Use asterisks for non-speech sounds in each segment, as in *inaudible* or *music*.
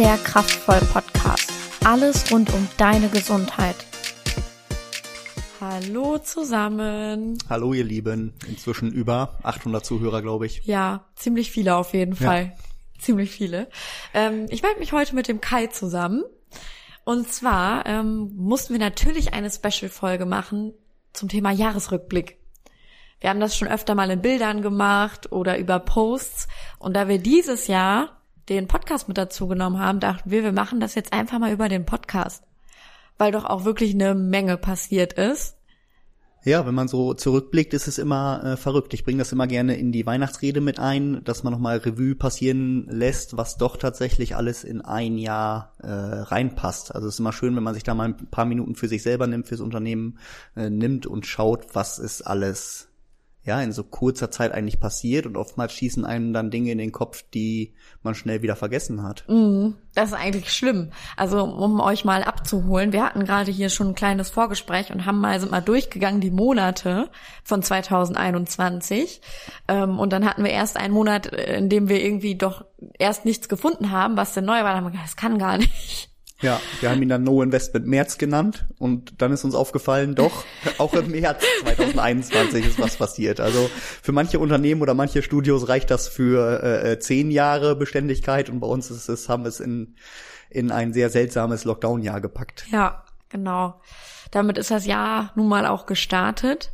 der Kraftvoll Podcast. Alles rund um deine Gesundheit. Hallo zusammen. Hallo ihr Lieben, inzwischen über 800 Zuhörer, glaube ich. Ja, ziemlich viele auf jeden Fall. Ja. Ziemlich viele. Ähm, ich melde mich heute mit dem Kai zusammen. Und zwar ähm, mussten wir natürlich eine Special-Folge machen zum Thema Jahresrückblick. Wir haben das schon öfter mal in Bildern gemacht oder über Posts. Und da wir dieses Jahr den Podcast mit dazu genommen haben, dachten wir, wir machen das jetzt einfach mal über den Podcast. Weil doch auch wirklich eine Menge passiert ist. Ja, wenn man so zurückblickt, ist es immer äh, verrückt. Ich bringe das immer gerne in die Weihnachtsrede mit ein, dass man nochmal Revue passieren lässt, was doch tatsächlich alles in ein Jahr äh, reinpasst. Also es ist immer schön, wenn man sich da mal ein paar Minuten für sich selber nimmt, fürs Unternehmen äh, nimmt und schaut, was ist alles ja, in so kurzer Zeit eigentlich passiert und oftmals schießen einem dann Dinge in den Kopf, die man schnell wieder vergessen hat. Mm, das ist eigentlich schlimm. Also, um euch mal abzuholen, wir hatten gerade hier schon ein kleines Vorgespräch und haben mal, sind mal durchgegangen die Monate von 2021. Ähm, und dann hatten wir erst einen Monat, in dem wir irgendwie doch erst nichts gefunden haben, was denn neu war. Dann haben wir gedacht, das kann gar nicht. Ja, wir haben ihn dann No Investment März genannt und dann ist uns aufgefallen, doch, auch im März 2021 ist was passiert. Also für manche Unternehmen oder manche Studios reicht das für äh, zehn Jahre Beständigkeit und bei uns ist es, haben wir es in, in ein sehr seltsames Lockdown-Jahr gepackt. Ja, genau. Damit ist das Jahr nun mal auch gestartet.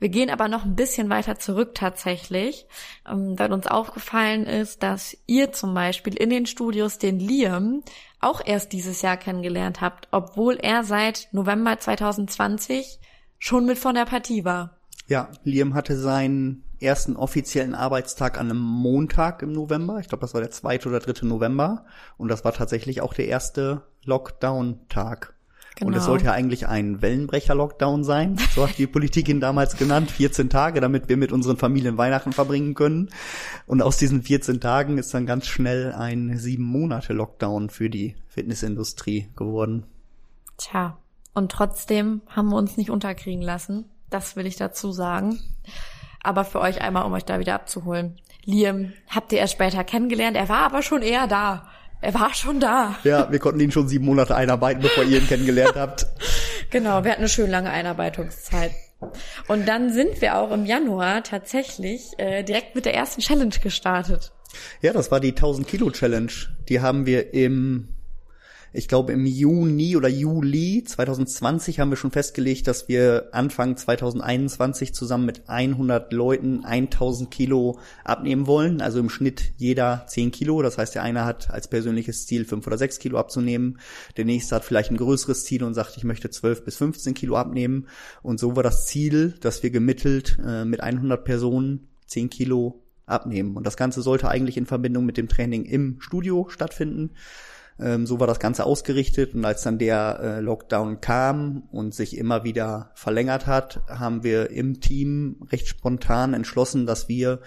Wir gehen aber noch ein bisschen weiter zurück tatsächlich, ähm, weil uns aufgefallen ist, dass ihr zum Beispiel in den Studios den Liam auch erst dieses Jahr kennengelernt habt, obwohl er seit November 2020 schon mit von der Partie war. Ja, Liam hatte seinen ersten offiziellen Arbeitstag an einem Montag im November. Ich glaube, das war der zweite oder dritte November. Und das war tatsächlich auch der erste Lockdown-Tag. Genau. Und es sollte ja eigentlich ein Wellenbrecher-Lockdown sein. So hat die Politik ihn damals genannt. 14 Tage, damit wir mit unseren Familien Weihnachten verbringen können. Und aus diesen 14 Tagen ist dann ganz schnell ein sieben Monate Lockdown für die Fitnessindustrie geworden. Tja. Und trotzdem haben wir uns nicht unterkriegen lassen. Das will ich dazu sagen. Aber für euch einmal, um euch da wieder abzuholen. Liam habt ihr erst später kennengelernt. Er war aber schon eher da. Er war schon da. Ja, wir konnten ihn schon sieben Monate einarbeiten, bevor ihr ihn kennengelernt habt. *laughs* Genau, wir hatten eine schön lange Einarbeitungszeit. Und dann sind wir auch im Januar tatsächlich äh, direkt mit der ersten Challenge gestartet. Ja, das war die 1000 Kilo Challenge. Die haben wir im ich glaube im Juni oder Juli 2020 haben wir schon festgelegt, dass wir Anfang 2021 zusammen mit 100 Leuten 1000 Kilo abnehmen wollen. Also im Schnitt jeder 10 Kilo. Das heißt, der eine hat als persönliches Ziel 5 oder 6 Kilo abzunehmen. Der nächste hat vielleicht ein größeres Ziel und sagt, ich möchte 12 bis 15 Kilo abnehmen. Und so war das Ziel, dass wir gemittelt äh, mit 100 Personen 10 Kilo abnehmen. Und das Ganze sollte eigentlich in Verbindung mit dem Training im Studio stattfinden. Ähm, so war das Ganze ausgerichtet und als dann der äh, Lockdown kam und sich immer wieder verlängert hat, haben wir im Team recht spontan entschlossen, dass wir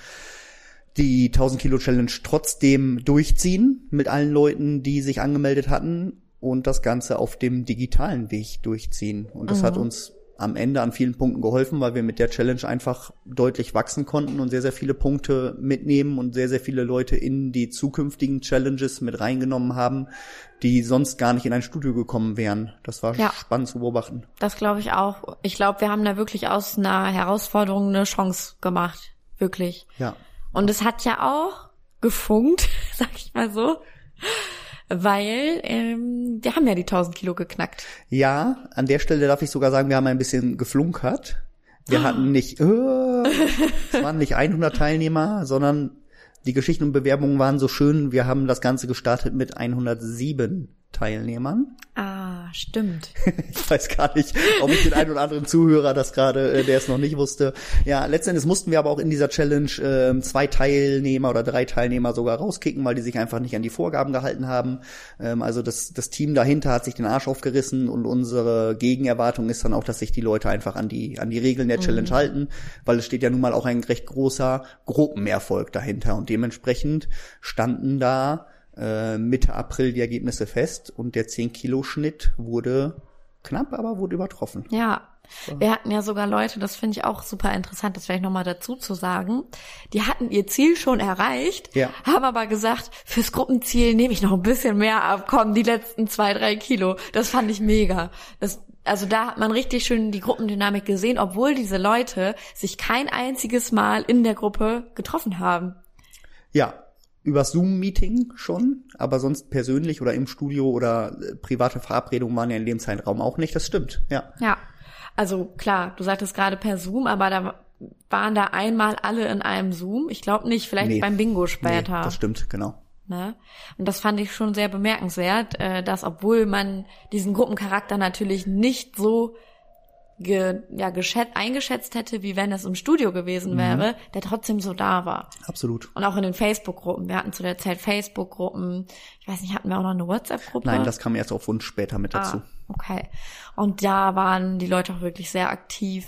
die 1000 Kilo Challenge trotzdem durchziehen mit allen Leuten, die sich angemeldet hatten und das Ganze auf dem digitalen Weg durchziehen. Und das mhm. hat uns am Ende an vielen Punkten geholfen, weil wir mit der Challenge einfach deutlich wachsen konnten und sehr, sehr viele Punkte mitnehmen und sehr, sehr viele Leute in die zukünftigen Challenges mit reingenommen haben, die sonst gar nicht in ein Studio gekommen wären. Das war ja. spannend zu beobachten. Das glaube ich auch. Ich glaube, wir haben da wirklich aus einer Herausforderung eine Chance gemacht. Wirklich. Ja. Und es hat ja auch gefunkt, *laughs* sag ich mal so weil ähm, wir haben ja die 1000 Kilo geknackt. Ja, an der Stelle darf ich sogar sagen, wir haben ein bisschen geflunkert. Wir oh. hatten nicht, äh, *laughs* es waren nicht 100 Teilnehmer, sondern die Geschichten und Bewerbungen waren so schön. Wir haben das Ganze gestartet mit 107 Teilnehmern. Ah, stimmt. *laughs* ich weiß gar nicht, ob ich den einen oder anderen Zuhörer das gerade, äh, der es noch nicht wusste. Ja, letztendlich mussten wir aber auch in dieser Challenge äh, zwei Teilnehmer oder drei Teilnehmer sogar rauskicken, weil die sich einfach nicht an die Vorgaben gehalten haben. Ähm, also das, das Team dahinter hat sich den Arsch aufgerissen und unsere Gegenerwartung ist dann auch, dass sich die Leute einfach an die, an die Regeln der Challenge mhm. halten, weil es steht ja nun mal auch ein recht großer Gruppenerfolg dahinter und dementsprechend standen da äh, Mitte April die Ergebnisse fest und der 10-Kilo-Schnitt wurde knapp, aber wurde übertroffen. Ja, Wir hatten ja sogar Leute, das finde ich auch super interessant, das vielleicht nochmal dazu zu sagen, die hatten ihr Ziel schon erreicht, Ja. haben aber gesagt, fürs Gruppenziel nehme ich noch ein bisschen mehr ab, kommen die letzten zwei, drei Kilo. Das fand ich mega. Das, also da hat man richtig schön die Gruppendynamik gesehen, obwohl diese Leute sich kein einziges Mal in der Gruppe getroffen haben. Ja, über Zoom-Meeting schon, aber sonst persönlich oder im Studio oder äh, private Verabredungen waren ja in dem Zeitraum auch nicht. Das stimmt, ja. Ja, also klar, du sagtest gerade per Zoom, aber da waren da einmal alle in einem Zoom. Ich glaube nicht, vielleicht Nee. beim Bingo später. Nee, das stimmt, genau. Ne? Und das fand ich schon sehr bemerkenswert, äh, dass obwohl man diesen Gruppencharakter natürlich nicht so ge, ja, geschätzt, eingeschätzt hätte, wie wenn es im Studio gewesen Mhm. wäre, der trotzdem so da war. Absolut. Und auch in den Facebook-Gruppen. Wir hatten zu der Zeit Facebook-Gruppen. Ich weiß nicht, hatten wir auch noch eine WhatsApp-Gruppe? Nein, das kam erst auf Wunsch später mit dazu. ah, okay. Und da waren die Leute auch wirklich sehr aktiv.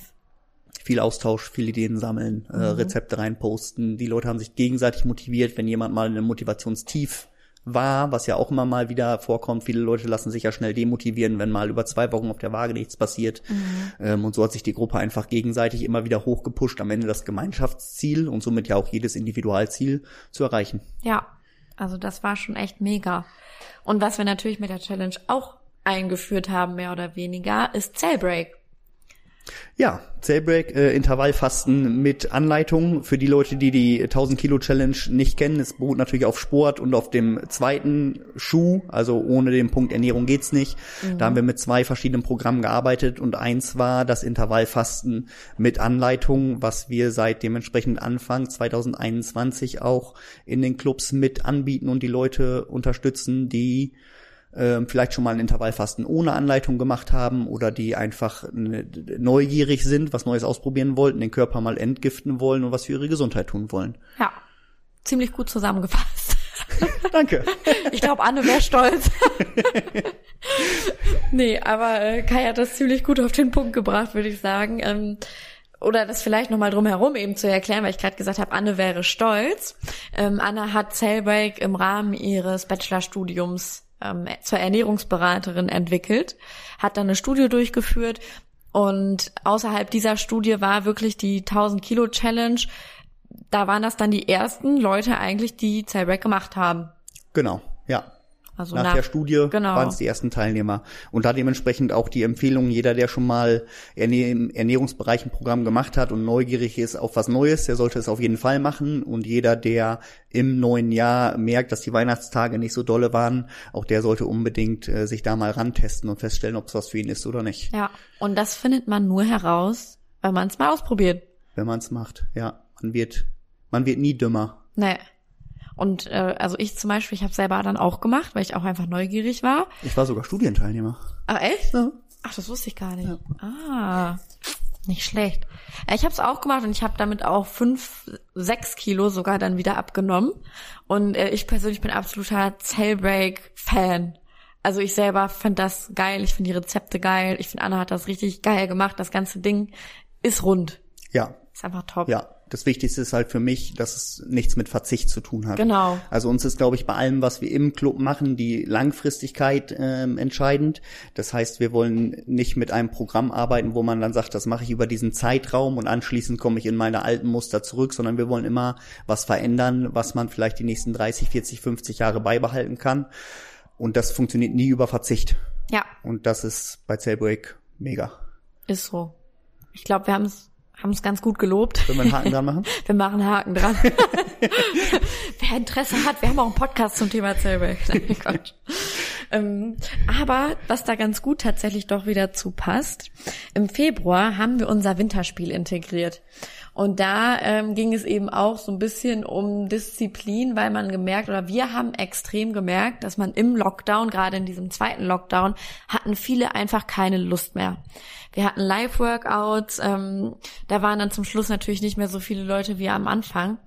Viel Austausch, viel Ideen sammeln, äh, Rezepte reinposten. Die Leute haben sich gegenseitig motiviert, wenn jemand mal in einem Motivationstief war, was ja auch immer mal wieder vorkommt. Viele Leute lassen sich ja schnell demotivieren, wenn mal über zwei Wochen auf der Waage nichts passiert. Ähm, und so hat sich die Gruppe einfach gegenseitig immer wieder hochgepusht, am Ende das Gemeinschaftsziel und somit ja auch jedes Individualziel zu erreichen. Ja, also das war schon echt mega. Und was wir natürlich mit der Challenge auch eingeführt haben, mehr oder weniger, ist Cellbreak. Ja, Cellbreak, äh, Intervallfasten mit Anleitung. Für die Leute, die die 1000 Kilo Challenge nicht kennen, es beruht natürlich auf Sport und auf dem zweiten Schuh. Also ohne den Punkt Ernährung geht's nicht. Da haben wir mit zwei verschiedenen Programmen gearbeitet und eins war das Intervallfasten mit Anleitung, was wir seit dementsprechend Anfang 2021 auch in den Clubs mit anbieten und die Leute unterstützen, die ähm, vielleicht schon mal ein Intervallfasten ohne Anleitung gemacht haben oder die einfach ne- neugierig sind, was Neues ausprobieren wollten, den Körper mal entgiften wollen und was für ihre Gesundheit tun wollen. Ja, ziemlich gut zusammengefasst. *laughs* Danke. Ich glaube, Anne wäre stolz. *laughs* nee, aber äh, Kai hat das ziemlich gut auf den Punkt gebracht, würde ich sagen. Ähm, oder das vielleicht nochmal drumherum eben zu erklären, weil ich gerade gesagt habe, Anne wäre stolz. Ähm, Anne hat Cellbreak im Rahmen ihres Bachelorstudiums ähm, zur Ernährungsberaterin entwickelt, hat dann eine Studie durchgeführt und außerhalb dieser Studie war wirklich die 1000 Kilo Challenge. Da waren das dann die ersten Leute eigentlich, die Cellbreak gemacht haben. Genau, ja. Also nach, der Studie genau. waren es die ersten Teilnehmer. Und da dementsprechend auch die Empfehlung, jeder, der schon mal im Ernährungsbereich ein Programm gemacht hat und neugierig ist auf was Neues, der sollte es auf jeden Fall machen. Und jeder, der im neuen Jahr merkt, dass die Weihnachtstage nicht so dolle waren, auch der sollte unbedingt äh, sich da mal rantesten und feststellen, ob es was für ihn ist oder nicht. Ja, und das findet man nur heraus, wenn man es mal ausprobiert. Wenn man es macht. Ja, man wird, man wird nie dümmer. Nee. Und äh, also ich zum Beispiel, ich habe selber dann auch gemacht, weil ich auch einfach neugierig war. Ich war sogar Studienteilnehmer. Ach echt? Ja. Ach, das wusste ich gar nicht. Ah, nicht schlecht. Ja, Ich habe es auch gemacht und ich habe damit auch fünf, sechs Kilo sogar dann wieder abgenommen. Und äh, ich persönlich bin absoluter Cellbreak-Fan. Also ich selber finde das geil, ich finde die Rezepte geil, ich finde Anna hat das richtig geil gemacht. Das ganze Ding ist rund. Ja, Ist einfach top. Ja, das Wichtigste ist halt für mich, dass es nichts mit Verzicht zu tun hat. Genau. Also uns ist, glaube ich, bei allem, was wir im Club machen, die Langfristigkeit ähm, entscheidend. Das heißt, wir wollen nicht mit einem Programm arbeiten, wo man dann sagt, das mache ich über diesen Zeitraum und anschließend komme ich in meine alten Muster zurück, sondern wir wollen immer was verändern, was man vielleicht die nächsten 30, 40, 50 Jahre beibehalten kann. Und das funktioniert nie über Verzicht. Ja, Und das ist bei Cellbreak mega. ist so. Ich glaube, wir haben es haben es ganz gut gelobt. Können wir einen Haken dran machen? *laughs* Wir machen Haken dran. *laughs* Wer Interesse hat, wir haben auch einen Podcast zum Thema Zellberg. *laughs* Nein, Quatsch. ähm, aber was da ganz gut tatsächlich doch wieder zu passt, im Februar haben wir unser Winterspiel integriert. Und da ähm, ging es eben auch so ein bisschen um Disziplin, weil man gemerkt, oder wir haben extrem gemerkt, dass man im Lockdown, gerade in diesem zweiten Lockdown, hatten viele einfach keine Lust mehr. Wir hatten Live-Workouts, ähm, da waren dann zum Schluss natürlich nicht mehr so viele Leute wie am Anfang.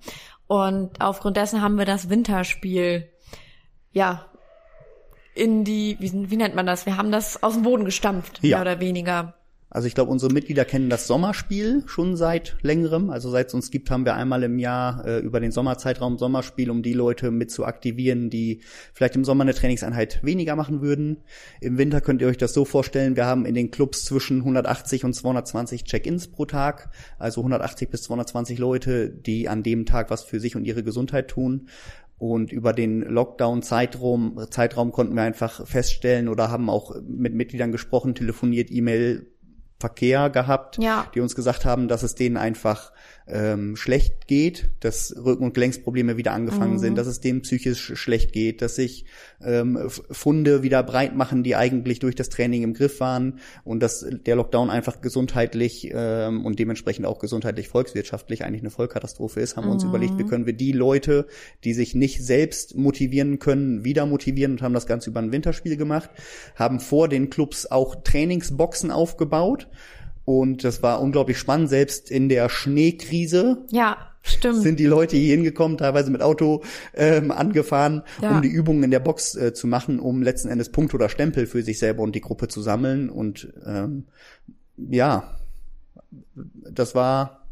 Und aufgrund dessen haben wir das Winterspiel, ja, in die, wie, wie nennt man das? Wir haben das aus dem Boden gestampft, Ja. mehr oder weniger. Also ich glaube, unsere Mitglieder kennen das Sommerspiel schon seit längerem. Also seit es uns gibt, haben wir einmal im Jahr äh, über den Sommerzeitraum Sommerspiel, um die Leute mit zu aktivieren, die vielleicht im Sommer eine Trainingseinheit weniger machen würden. Im Winter könnt ihr euch das so vorstellen, wir haben in den Clubs zwischen 180 und 220 Check-ins pro Tag. Also 180 bis 220 Leute, die an dem Tag was für sich und ihre Gesundheit tun. Und über den Lockdown-Zeitraum Zeitraum konnten wir einfach feststellen oder haben auch mit Mitgliedern gesprochen, telefoniert, E-Mail, Verkehr gehabt, Ja. die uns gesagt haben, dass es denen einfach ähm, schlecht geht, dass Rücken- und Gelenksprobleme wieder angefangen sind, dass es denen psychisch schlecht geht, dass sich ähm, Funde wieder breit machen, die eigentlich durch das Training im Griff waren und dass der Lockdown einfach gesundheitlich ähm, und dementsprechend auch gesundheitlich volkswirtschaftlich eigentlich eine Vollkatastrophe ist, haben wir uns überlegt, wie können wir die Leute, die sich nicht selbst motivieren können, wieder motivieren und haben das Ganze über ein Winterspiel gemacht, haben vor den Clubs auch Trainingsboxen aufgebaut und das war unglaublich spannend, selbst in der Schneekrise Ja, stimmt. sind die Leute hier hingekommen, teilweise mit Auto ähm, angefahren, Ja. um die Übungen in der Box äh, zu machen, um letzten Endes Punkte oder Stempel für sich selber und die Gruppe zu sammeln. Und ähm, ja, das war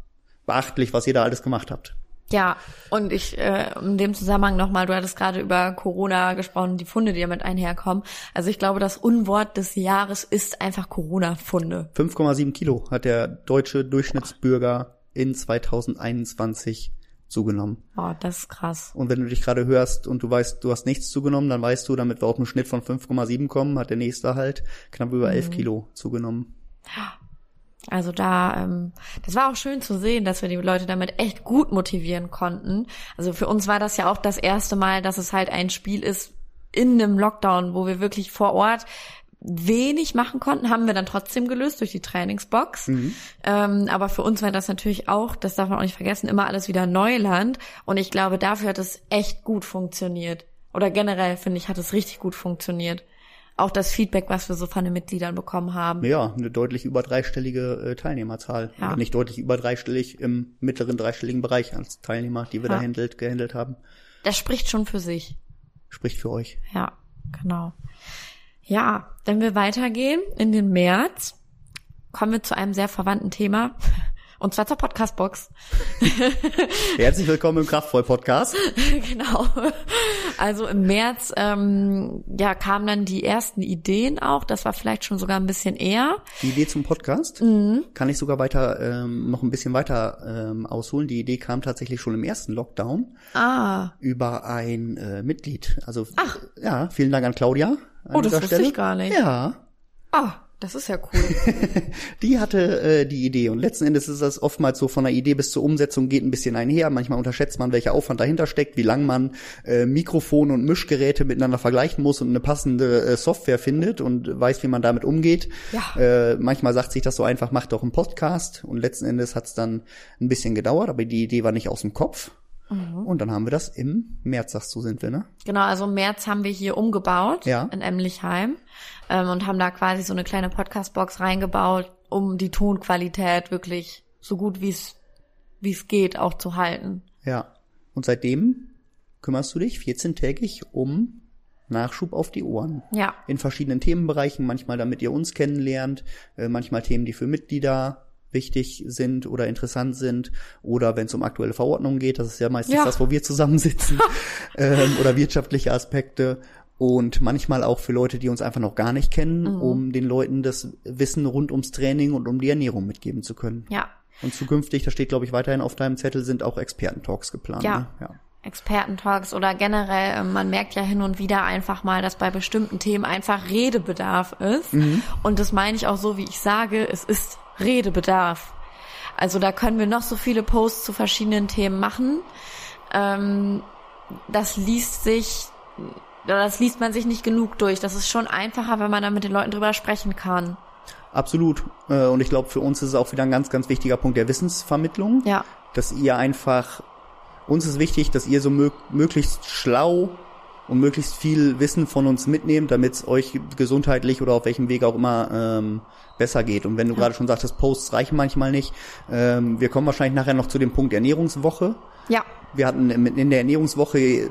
beachtlich, was ihr da alles gemacht habt. Ja, und ich, äh, in dem Zusammenhang nochmal, du hattest gerade über Corona gesprochen, die Funde, die damit einherkommen. Also ich glaube, das Unwort des Jahres ist einfach Corona-Funde. 5,7 Kilo hat der deutsche Durchschnittsbürger in 2021 zugenommen. Oh, das ist krass. Und wenn du dich gerade hörst und du weißt, du hast nichts zugenommen, dann weißt du, damit wir auf einen Schnitt von 5,7 kommen, hat der nächste halt knapp über 11 Kilo zugenommen. Also da, ähm, das war auch schön zu sehen, dass wir die Leute damit echt gut motivieren konnten. Also für uns war das ja auch das erste Mal, dass es halt ein Spiel ist in einem Lockdown, wo wir wirklich vor Ort wenig machen konnten, haben wir dann trotzdem gelöst durch die Trainingsbox. Ähm, aber für uns war das natürlich auch, das darf man auch nicht vergessen, immer alles wieder Neuland. Und ich glaube, dafür hat es echt gut funktioniert. Oder generell, finde ich, hat es richtig gut funktioniert. Auch das Feedback, was wir so von den Mitgliedern bekommen haben. Ja, eine deutlich über dreistellige äh, Teilnehmerzahl. Ja. Nicht deutlich über dreistellig im mittleren dreistelligen Bereich als Teilnehmer, die wir Ja. da handelt, gehandelt haben. Das spricht schon für sich. Spricht für euch. Ja, genau. Ja, wenn wir weitergehen in den März, kommen wir zu einem sehr verwandten Thema. Und zwar zur Podcastbox. *laughs* Herzlich willkommen im Kraftvoll-Podcast. *laughs* genau. Also im März ähm, ja, kamen dann die ersten Ideen auch. Das war vielleicht schon sogar ein bisschen eher. Die Idee zum Podcast Mhm. kann ich sogar weiter ähm, noch ein bisschen weiter ähm, ausholen. Die Idee kam tatsächlich schon im ersten Lockdown Ah, über ein äh, Mitglied. Also ja, vielen Dank an Claudia. An Oh, das wusste Stelle. ich gar nicht. Ja, ah, das ist ja cool. *laughs* Die hatte äh, die Idee und letzten Endes ist das oftmals so von der Idee bis zur Umsetzung geht ein bisschen einher. Manchmal unterschätzt man, welcher Aufwand dahinter steckt, wie lang man äh, Mikrofone und Mischgeräte miteinander vergleichen muss und eine passende äh, Software findet und weiß, wie man damit umgeht. Ja. Äh, manchmal sagt sich das so einfach, macht doch einen Podcast und letzten Endes hat es dann ein bisschen gedauert, aber die Idee war nicht aus dem Kopf. Mhm. Und dann haben wir das im März, sagst du, sind wir, ne? Genau, also im März haben wir hier umgebaut Ja. in Emlichheim ähm, und haben da quasi so eine kleine Podcast-Box reingebaut, um die Tonqualität wirklich so gut wie es wie es geht auch zu halten. Ja. Und seitdem kümmerst du dich 14-tägig um Nachschub auf die Ohren. Ja, in verschiedenen Themenbereichen, manchmal damit ihr uns kennenlernt, äh, manchmal Themen, die für Mitglieder wichtig sind oder interessant sind oder wenn es um aktuelle Verordnungen geht, das ist ja meistens Ja. das, wo wir zusammensitzen *laughs* ähm, oder wirtschaftliche Aspekte und manchmal auch für Leute, die uns einfach noch gar nicht kennen, Mhm. um den Leuten das Wissen rund ums Training und um die Ernährung mitgeben zu können. ja. Und zukünftig, das steht glaube ich weiterhin auf deinem Zettel, sind auch Expertentalks geplant. Ja. Ne? ja. Expertentalks oder generell, ähm, man merkt ja hin und wieder einfach mal, dass bei bestimmten Themen einfach Redebedarf ist. Und das meine ich auch so, wie ich sage, es ist Redebedarf. Also da können wir noch so viele Posts zu verschiedenen Themen machen. Ähm, das liest sich, das liest man sich nicht genug durch. Das ist schon einfacher, wenn man da mit den Leuten drüber sprechen kann. Absolut. Äh, Und ich glaube, für uns ist es auch wieder ein ganz, ganz wichtiger Punkt der Wissensvermittlung. Ja. Dass ihr einfach, uns ist wichtig, dass ihr so mög möglichst schlau und möglichst viel Wissen von uns mitnehmt, damit es euch gesundheitlich oder auf welchem Weg auch immer ähm, besser geht. Und wenn du gerade schon sagtest, Posts reichen manchmal nicht, ähm, wir kommen wahrscheinlich nachher noch zu dem Punkt Ernährungswoche. Ja. Wir hatten in der Ernährungswoche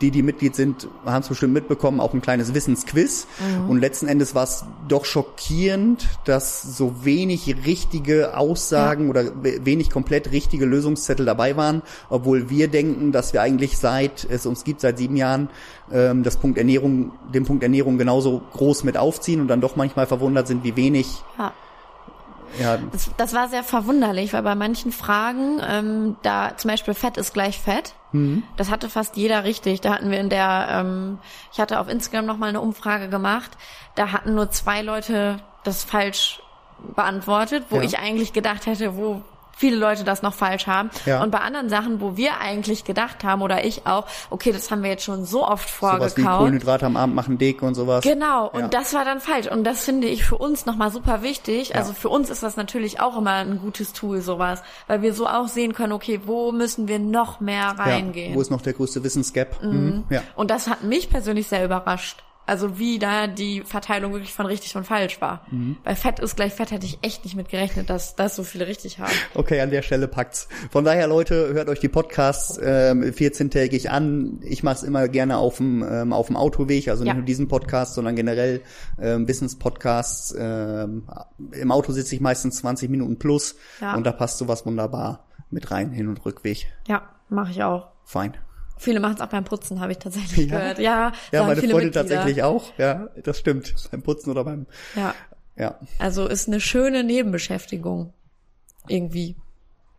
die, die Mitglied sind, haben es bestimmt mitbekommen, auch ein kleines Wissensquiz. Mhm. Und letzten Endes war es doch schockierend, dass so wenig richtige Aussagen ja. oder wenig komplett richtige Lösungszettel dabei waren, obwohl wir denken, dass wir eigentlich seit es uns gibt, seit sieben Jahren, ähm, das Punkt Ernährung, den Punkt Ernährung genauso groß mit aufziehen und dann doch manchmal verwundert sind, wie wenig ja ja. Das, das war sehr verwunderlich, weil bei manchen Fragen, ähm, da zum Beispiel Fett ist gleich Fett, mhm. das hatte fast jeder richtig. Da hatten wir in der, ähm, ich hatte auf Instagram nochmal eine Umfrage gemacht, da hatten nur zwei Leute das falsch beantwortet, wo ja. ich eigentlich gedacht hätte, wo viele Leute das noch falsch haben. Ja. Und bei anderen Sachen, wo wir eigentlich gedacht haben oder ich auch, okay, das haben wir jetzt schon so oft vorgekaut. Sowas wie Kohlenhydrate am Abend machen dick und sowas. Genau, und ja. das war dann falsch. Und das finde ich für uns nochmal super wichtig. Ja. Also für uns ist das natürlich auch immer ein gutes Tool, sowas, weil wir so auch sehen können, okay, wo müssen wir noch mehr reingehen. wo ist noch der größte Wissensgap? Mhm. Mhm. Ja. Und das hat mich persönlich sehr überrascht. Also wie da die Verteilung wirklich von richtig und falsch war. Mhm. Bei Fett ist gleich Fett hätte ich echt nicht mit gerechnet, dass das so viele richtig haben. Okay, an der Stelle packt's. Von daher, Leute, hört euch die Podcasts ähm, 14-tägig an. Ich mache es immer gerne auf dem ähm, auf dem Autoweg, also nicht ja. nur diesen Podcast, sondern generell ähm, Business-Podcasts. Ähm, Im Auto sitze ich meistens 20 Minuten plus ja. und da passt sowas wunderbar mit rein, Hin- und Rückweg. Ja, mache ich auch. Fein. Viele machen es auch beim Putzen, habe ich tatsächlich ja. gehört. Ja, ja meine Freundin Mitglieder. tatsächlich auch. Ja, das stimmt. Beim Putzen oder beim. Ja. Ja. Also ist eine schöne Nebenbeschäftigung. Irgendwie.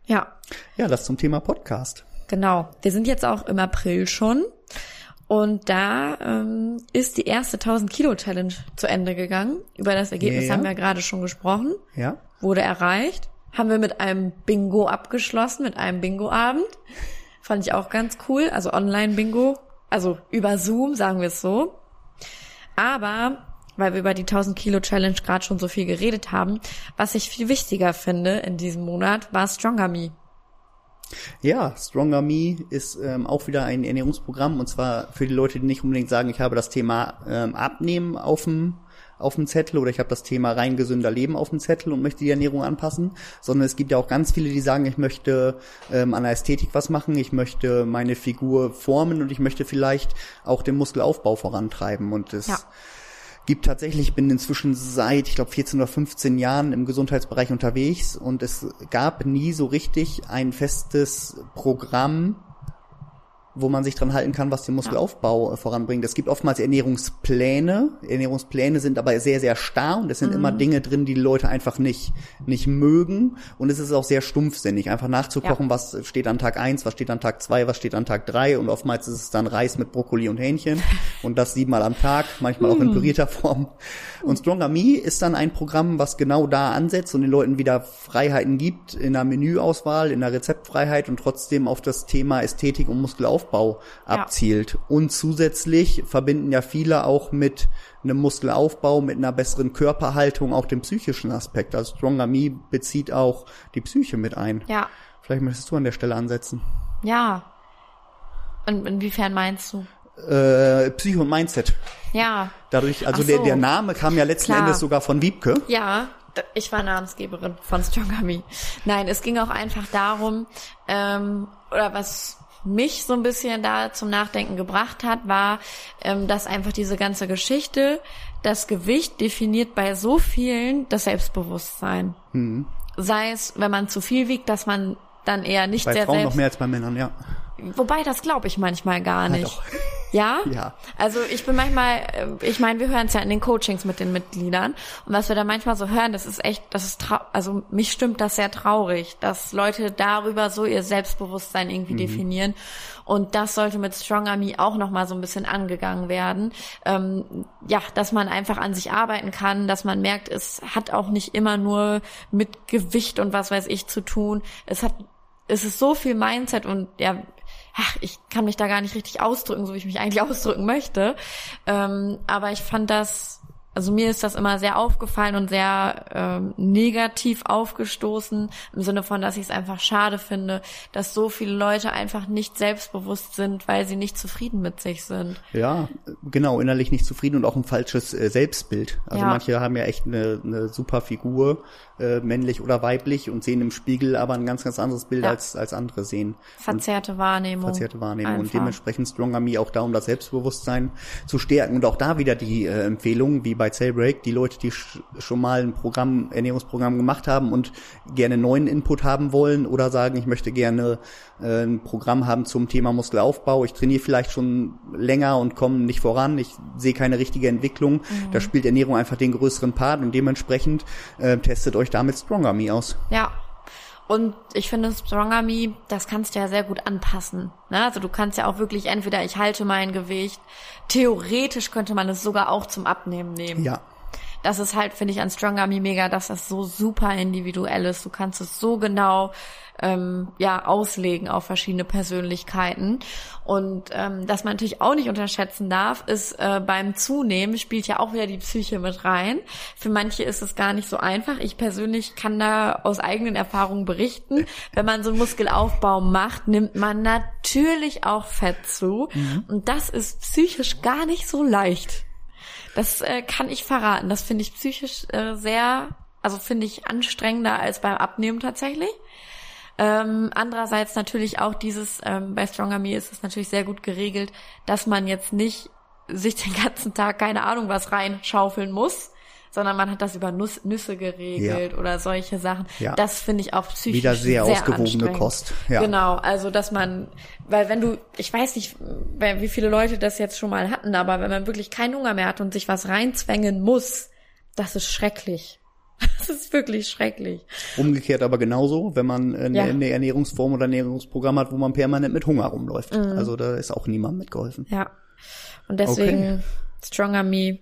Ja. Ja, das zum Thema Podcast. Genau. Wir sind jetzt auch im April schon. Und da ähm, ist die erste 1000 Kilo Challenge zu Ende gegangen. Über das Ergebnis ja, haben wir gerade schon gesprochen. Ja. Wurde erreicht. Haben wir mit einem Bingo abgeschlossen, mit einem Bingo-Abend. Fand ich auch ganz cool. Also Online-Bingo. Also über Zoom, sagen wir es so. Aber, weil wir über die 1000 Kilo Challenge gerade schon so viel geredet haben, was ich viel wichtiger finde in diesem Monat, war Stronger Me. Ja, Stronger Me ist ähm, auch wieder ein Ernährungsprogramm und zwar für die Leute, die nicht unbedingt sagen, ich habe das Thema ähm, Abnehmen auf dem auf dem Zettel oder ich habe das Thema rein gesünder Leben auf dem Zettel und möchte die Ernährung anpassen, sondern es gibt ja auch ganz viele, die sagen, ich möchte ähm, an der Ästhetik was machen, ich möchte meine Figur formen und ich möchte vielleicht auch den Muskelaufbau vorantreiben und es ja. gibt tatsächlich, ich bin inzwischen seit, ich glaube, 14 oder 15 Jahren im Gesundheitsbereich unterwegs und es gab nie so richtig ein festes Programm, wo man sich dran halten kann, was den Muskelaufbau ja. Äh, voranbringt. Es gibt oftmals Ernährungspläne. Ernährungspläne sind aber sehr, sehr starr und es sind mhm. immer Dinge drin, die die Leute einfach nicht, nicht mögen. Und es ist auch sehr stumpfsinnig, einfach nachzukochen, ja. was steht an Tag eins, was steht an Tag zwei, was steht an Tag drei und oftmals ist es dann Reis mit Brokkoli und Hähnchen *laughs* und das siebenmal am Tag, manchmal auch in mhm. pürierter Form. Und Stronger Me ist dann ein Programm, was genau da ansetzt und den Leuten wieder Freiheiten gibt in der Menüauswahl, in der Rezeptfreiheit und trotzdem auf das Thema Ästhetik und Muskelaufbau Muskelaufbau abzielt. Ja. Und zusätzlich verbinden ja viele auch mit einem Muskelaufbau, mit einer besseren Körperhaltung auch den psychischen Aspekt. Also Stronger Me bezieht auch die Psyche mit ein. Ja. Vielleicht möchtest du an der Stelle ansetzen. Ja. Und inwiefern meinst du? Äh, Psycho und Mindset. Ja. Dadurch, also so. der, der Name kam ja letzten Klar. Endes sogar von Wiebke. Ja, ich war Namensgeberin von Stronger Me. Nein, es ging auch einfach darum, ähm, oder was mich so ein bisschen da zum Nachdenken gebracht hat, war, ähm, dass einfach diese ganze Geschichte, das Gewicht definiert bei so vielen das Selbstbewusstsein. Mhm. Sei es, wenn man zu viel wiegt, dass man dann eher nicht bei sehr Frauen selbst noch mehr als bei Männern, ja. Wobei, das glaube ich manchmal gar nicht. *laughs* Ja, ja? Also ich bin manchmal, äh, ich meine, wir hören es ja in den Coachings mit den Mitgliedern und was wir da manchmal so hören, das ist echt, das ist trau also mich stimmt das sehr traurig, dass Leute darüber so ihr Selbstbewusstsein irgendwie mhm. definieren und das sollte mit Stronger Me auch nochmal so ein bisschen angegangen werden. Ähm, ja, dass man einfach an sich arbeiten kann, dass man merkt, es hat auch nicht immer nur mit Gewicht und was weiß ich zu tun. Es hat es ist so viel Mindset und ja, ach, ich kann mich da gar nicht richtig ausdrücken, so wie ich mich eigentlich *laughs* ausdrücken möchte. Ähm, aber ich fand das Also mir ist das immer sehr aufgefallen und sehr ähm, negativ aufgestoßen, im Sinne von, dass ich es einfach schade finde, dass so viele Leute einfach nicht selbstbewusst sind, weil sie nicht zufrieden mit sich sind. Ja, genau, innerlich nicht zufrieden und auch ein falsches äh, Selbstbild. Also Ja. manche haben ja echt eine, eine super Figur, äh, männlich oder weiblich, und sehen im Spiegel aber ein ganz, ganz anderes Bild Ja. als, als andere sehen. Verzerrte Wahrnehmung. verzerrte Wahrnehmung und Einfach. dementsprechend Stronger Me auch da, um das Selbstbewusstsein zu stärken und auch da wieder die äh, Empfehlung, wie bei Cellbreak, die Leute, die sch schon mal ein Programm, Ernährungsprogramm gemacht haben und gerne neuen Input haben wollen oder sagen, ich möchte gerne äh, ein Programm haben zum Thema Muskelaufbau, ich trainiere vielleicht schon länger und komme nicht voran, ich sehe keine richtige Entwicklung, da spielt Ernährung einfach den größeren Part und dementsprechend äh, testet euch damit Stronger Me aus. Ja. Und ich finde Stronger Me, das kannst du ja sehr gut anpassen. Ne? Also du kannst ja auch wirklich entweder ich halte mein Gewicht. Theoretisch könnte man es sogar auch zum Abnehmen nehmen. Ja, Das ist halt, finde ich, an Stronger Me mega, dass das so super individuell ist. Du kannst es so genau ähm, ja auslegen auf verschiedene Persönlichkeiten. Und ähm, dass man natürlich auch nicht unterschätzen darf, ist äh, beim Zunehmen spielt ja auch wieder die Psyche mit rein. Für manche ist es gar nicht so einfach. Ich persönlich kann da aus eigenen Erfahrungen berichten. Wenn man so einen Muskelaufbau macht, nimmt man natürlich auch Fett zu. Und das ist psychisch gar nicht so leicht. Das äh, kann ich verraten. Das finde ich psychisch äh, sehr, also finde ich anstrengender als beim Abnehmen tatsächlich. Ähm, andererseits natürlich auch dieses, ähm, bei Stronger Me ist es natürlich sehr gut geregelt, dass man jetzt nicht sich den ganzen Tag keine Ahnung was reinschaufeln muss, sondern man hat das über Nuss, Nüsse geregelt oder solche Sachen. Ja. Das finde ich auch psychisch Wieder sehr ausgewogene anstrengend. Kost, ja. Genau, also dass man, weil wenn du, ich weiß nicht, wie viele Leute das jetzt schon mal hatten, aber wenn man wirklich keinen Hunger mehr hat und sich was reinzwängen muss, das ist schrecklich. *laughs* Das ist wirklich schrecklich. Umgekehrt aber genauso, wenn man eine, Ja. eine Ernährungsform oder Ernährungsprogramm hat, wo man permanent mit Hunger rumläuft. Mhm. Also da ist auch niemandem mitgeholfen. Ja. Und deswegen Stronger Me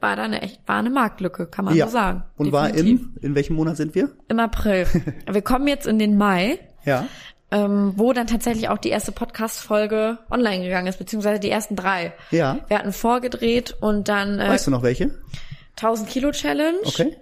war da eine echt, war eine Marktlücke, kann man so sagen. Und war Definitiv. im, in welchem Monat sind wir? im April. *laughs* Wir kommen jetzt in den Mai. Ja. ähm, wo dann tatsächlich auch die erste Podcast-Folge online gegangen ist, beziehungsweise die ersten drei. Ja. Wir hatten vorgedreht und dann äh, Weißt du noch welche? 1000 Kilo Challenge, Okay.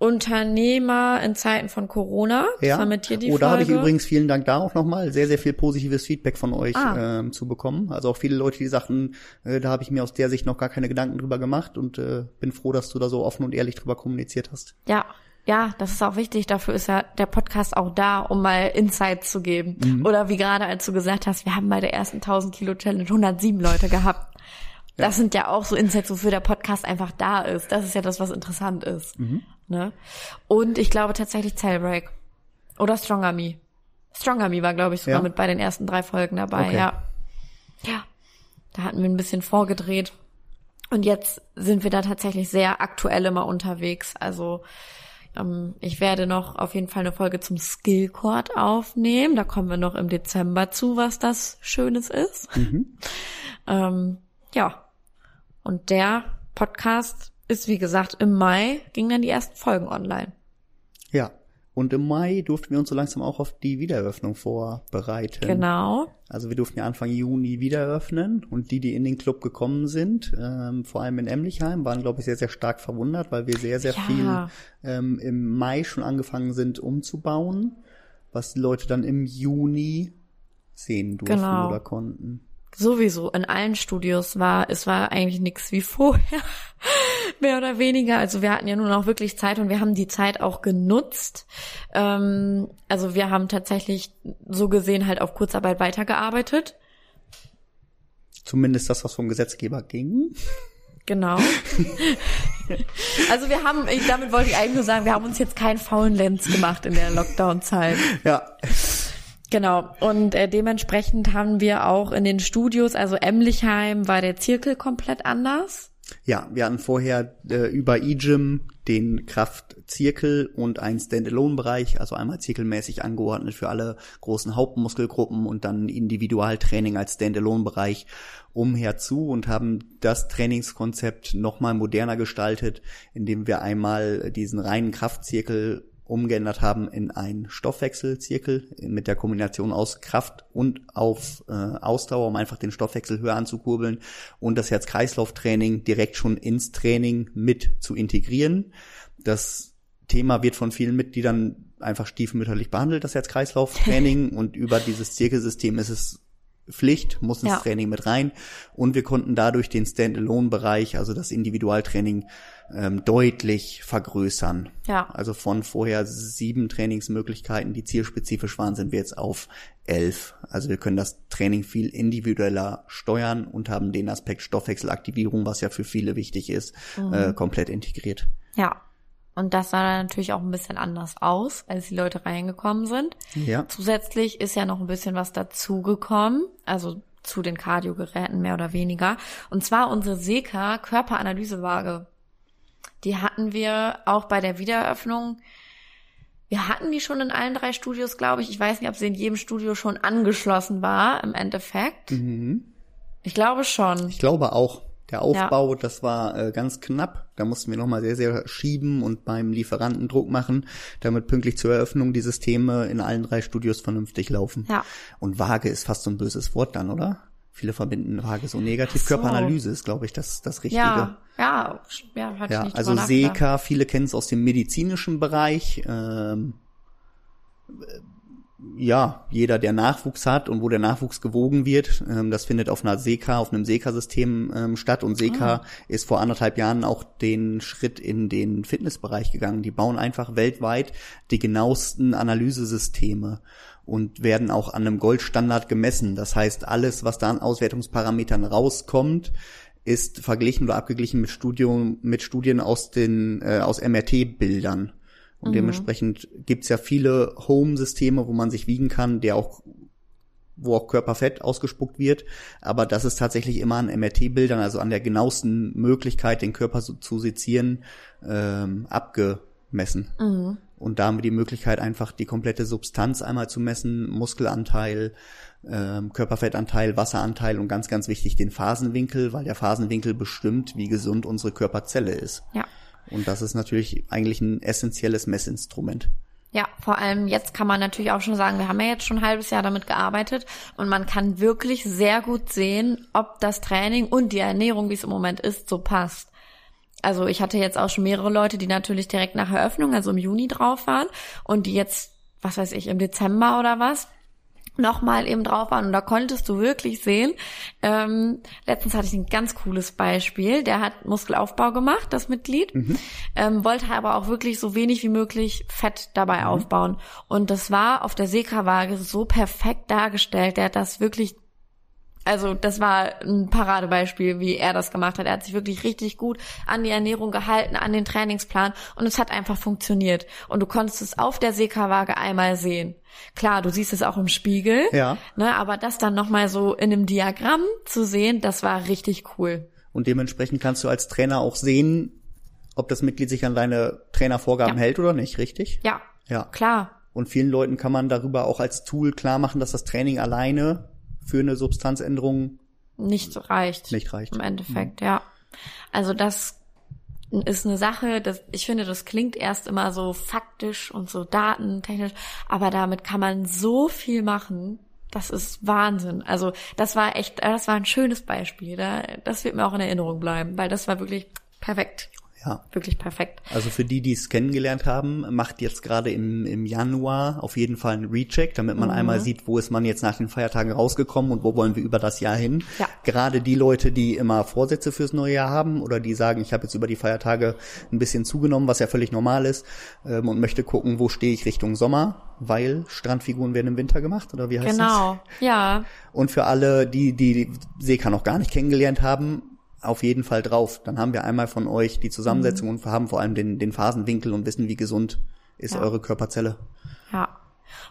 Unternehmer in Zeiten von Corona. Das Ja. war mit dir die oh, da habe ich übrigens vielen Dank da auch nochmal sehr, sehr viel positives Feedback von euch Ah. ähm, zu bekommen. Also auch viele Leute, die sagten, äh, da habe ich mir aus der Sicht noch gar keine Gedanken drüber gemacht und äh, bin froh, dass du da so offen und ehrlich drüber kommuniziert hast. Ja, ja, das ist auch wichtig. Dafür ist ja der Podcast auch da, um mal Insights zu geben. Mhm. Oder wie gerade, als du gesagt hast, wir haben bei der ersten 1000 Kilo Challenge 107 Leute gehabt. Das sind ja auch so Insights, wofür der Podcast einfach da ist. Das ist ja das, was interessant ist. Mhm. Ne? Und ich glaube tatsächlich Cellbreak. Oder Stronger Me. Stronger Me war, glaube ich, sogar Ja? mit bei den ersten drei Folgen dabei, Okay. ja. Ja. Da hatten wir ein bisschen vorgedreht. Und jetzt sind wir da tatsächlich sehr aktuell immer unterwegs. Also ähm, ich werde noch auf jeden Fall eine Folge zum Skillcord aufnehmen. Da kommen wir noch im Dezember zu, was das Schönes ist. *laughs* ähm, ja. Und der Podcast ist, wie gesagt, im Mai gingen dann die ersten Folgen online. Ja. Und im Mai durften wir uns so langsam auch auf die Wiedereröffnung vorbereiten. Genau. Also wir durften ja Anfang Juni wieder öffnen und die, die in den Club gekommen sind, ähm, vor allem in Emlichheim, waren, glaube ich, sehr, sehr stark verwundert, weil wir sehr, sehr Ja. viel ähm, im Mai schon angefangen sind umzubauen, was die Leute dann im Juni sehen durften Genau. oder konnten. Sowieso in allen Studios war, es war eigentlich nichts wie vorher, *laughs* mehr oder weniger. Also wir hatten ja nun auch wirklich Zeit und wir haben die Zeit auch genutzt. Ähm, also wir haben tatsächlich so gesehen halt auf Kurzarbeit weitergearbeitet. Zumindest das, was vom Gesetzgeber ging. Genau. *laughs* also wir haben, ich, damit wollte ich eigentlich nur sagen, wir haben uns jetzt keinen faulen Lenz gemacht in der Lockdown-Zeit. Ja, Genau. Und äh, dementsprechend haben wir auch in den Studios, also Emlichheim war der Zirkel komplett anders. Ja, wir hatten vorher äh, über eGym den Kraftzirkel und einen Standalone-Bereich, also einmal zirkelmäßig angeordnet für alle großen Hauptmuskelgruppen und dann Individualtraining als Standalone-Bereich umher zu und haben das Trainingskonzept nochmal moderner gestaltet, indem wir einmal diesen reinen Kraftzirkel umgeändert haben in einen Stoffwechselzirkel mit der Kombination aus Kraft und auf äh, Ausdauer, um einfach den Stoffwechsel höher anzukurbeln und das Herz-Kreislauf-Training direkt schon ins Training mit zu integrieren. Das Thema wird von vielen Mitgliedern einfach stiefmütterlich behandelt, das Herz-Kreislauf-Training *laughs* und über dieses Zirkelsystem ist es Pflicht, muss ins ja. Training mit rein. Und wir konnten dadurch den Standalone-Bereich, also das Individualtraining, ähm, deutlich vergrößern. Ja. Also von vorher sieben Trainingsmöglichkeiten, die zielspezifisch waren, sind wir jetzt auf elf. Also wir können das Training viel individueller steuern und haben den Aspekt Stoffwechselaktivierung, was ja für viele wichtig ist, mhm. äh, komplett integriert. Ja. Und das sah dann natürlich auch ein bisschen anders aus, als die Leute reingekommen sind. Ja. Zusätzlich ist ja noch ein bisschen was dazugekommen, also zu den Kardiogeräten mehr oder weniger. Und zwar unsere Seka Körperanalysewaage. Die hatten wir auch bei der Wiedereröffnung. Wir hatten die schon in allen drei Studios, glaube ich. Ich weiß nicht, ob sie in jedem Studio schon angeschlossen war, im Endeffekt. Mhm. Ich glaube schon. Ich glaube auch. Der Aufbau, ja. das war äh, ganz knapp. Da mussten wir nochmal sehr, sehr schieben und beim Lieferanten Druck machen, damit pünktlich zur Eröffnung die Systeme in allen drei Studios vernünftig laufen. Ja. Und Waage ist fast so ein böses Wort dann, oder? Viele verbinden Waage so negativ. So. Körperanalyse ist, glaube ich, das, das Richtige. Ja, ja, ja, hatte ja ich nicht also Seka, viele kennen es aus dem medizinischen Bereich. Ähm, ja, jeder, der Nachwuchs hat und wo der Nachwuchs gewogen wird, ähm, das findet auf einer SECA, auf einem SECA-System ähm, statt. Und SECA ah. ist vor anderthalb Jahren auch den Schritt in den Fitnessbereich gegangen. Die bauen einfach weltweit die genauesten Analysesysteme und werden auch an einem Goldstandard gemessen. Das heißt, alles, was da an Auswertungsparametern rauskommt, ist verglichen oder abgeglichen mit Studium, mit Studien aus den, äh, aus MRT-Bildern. Und mhm. dementsprechend gibt's ja viele Home-Systeme, wo man sich wiegen kann, der auch wo auch Körperfett ausgespuckt wird. Aber das ist tatsächlich immer an MRT-Bildern, also an der genauesten Möglichkeit, den Körper so zu sezieren, ähm, abgemessen. Mhm. Und da haben wir die Möglichkeit, einfach die komplette Substanz einmal zu messen, Muskelanteil, ähm, Körperfettanteil, Wasseranteil und ganz, ganz wichtig den Phasenwinkel, weil der Phasenwinkel bestimmt, wie gesund unsere Körperzelle ist. Ja. Und das ist natürlich eigentlich ein essentielles Messinstrument. Ja, vor allem jetzt kann man natürlich auch schon sagen, wir haben ja jetzt schon ein halbes Jahr damit gearbeitet und man kann wirklich sehr gut sehen, ob das Training und die Ernährung, wie es im Moment ist, so passt. Also ich hatte jetzt auch schon mehrere Leute, die natürlich direkt nach Eröffnung, also im Juni drauf waren und die jetzt, was weiß ich, im Dezember oder was, nochmal eben drauf waren und da konntest du wirklich sehen. Ähm, letztens hatte ich ein ganz cooles Beispiel. Der hat Muskelaufbau gemacht, das Mitglied, mhm. ähm, wollte aber auch wirklich so wenig wie möglich Fett dabei mhm. aufbauen. Und das war auf der Seka-Waage so perfekt dargestellt. Der hat das wirklich also das war ein Paradebeispiel, wie er das gemacht hat. Er hat sich wirklich richtig gut an die Ernährung gehalten, an den Trainingsplan und es hat einfach funktioniert. Und du konntest es auf der Seka-Waage einmal sehen. Klar, du siehst es auch im Spiegel, ja. ne, aber das dann nochmal so in einem Diagramm zu sehen, das war richtig cool. Und dementsprechend kannst du als Trainer auch sehen, ob das Mitglied sich an deine Trainervorgaben ja. hält oder nicht, richtig? Ja. Ja. Klar. Und vielen Leuten kann man darüber auch als Tool klar machen, dass das Training alleine für eine Substanzänderung nicht reicht. Nicht reicht. Im Endeffekt, mhm. ja. Also das ist eine Sache, das, ich finde, das klingt erst immer so faktisch und so datentechnisch, aber damit kann man so viel machen. Das ist Wahnsinn. Also das war echt, das war ein schönes Beispiel. Das wird mir auch in Erinnerung bleiben, weil das war wirklich perfekt. Ja. Wirklich perfekt. Also für die, die es kennengelernt haben, macht jetzt gerade im, im Januar auf jeden Fall einen Recheck, damit man mhm. einmal sieht, wo ist man jetzt nach den Feiertagen rausgekommen und wo wollen wir über das Jahr hin. Ja. Gerade die Leute, die immer Vorsätze fürs neue Jahr haben oder die sagen, ich habe jetzt über die Feiertage ein bisschen zugenommen, was ja völlig normal ist, ähm, und möchte gucken, wo stehe ich Richtung Sommer, weil Strandfiguren werden im Winter gemacht, oder wie heißt genau. das? Genau, ja. Und für alle, die die Seeka noch gar nicht kennengelernt haben, auf jeden Fall drauf. Dann haben wir einmal von euch die Zusammensetzung mhm. und haben vor allem den, den Phasenwinkel und wissen, wie gesund ist ja. eure Körperzelle. Ja.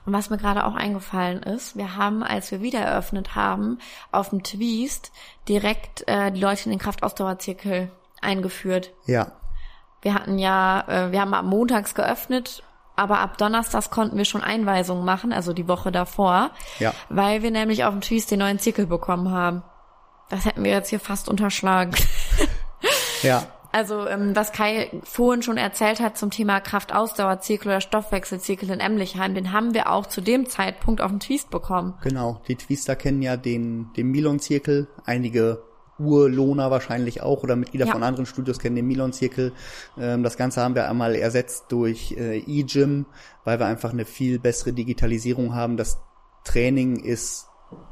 Und was mir gerade auch eingefallen ist, wir haben, als wir wieder eröffnet haben, auf dem Twist direkt äh, die Leute in den Kraftausdauerzirkel eingeführt. Ja. Wir hatten ja, äh, wir haben am Montags geöffnet, aber ab Donnerstags konnten wir schon Einweisungen machen, also die Woche davor, ja. weil wir nämlich auf dem Twist den neuen Zirkel bekommen haben. Das hätten wir jetzt hier fast unterschlagen. *laughs* ja. Also ähm, was Kai vorhin schon erzählt hat zum Thema Kraftausdauerzirkel oder Stoffwechselzirkel in Emlichheim, den haben wir auch zu dem Zeitpunkt auf dem Twist bekommen. Genau, die Twister kennen ja den, den Milon-Zirkel. Einige Urlohner wahrscheinlich auch oder Mitglieder Ja. von anderen Studios kennen den Milon-Zirkel. Ähm, das Ganze haben wir einmal ersetzt durch äh, eGym, weil wir einfach eine viel bessere Digitalisierung haben. Das Training ist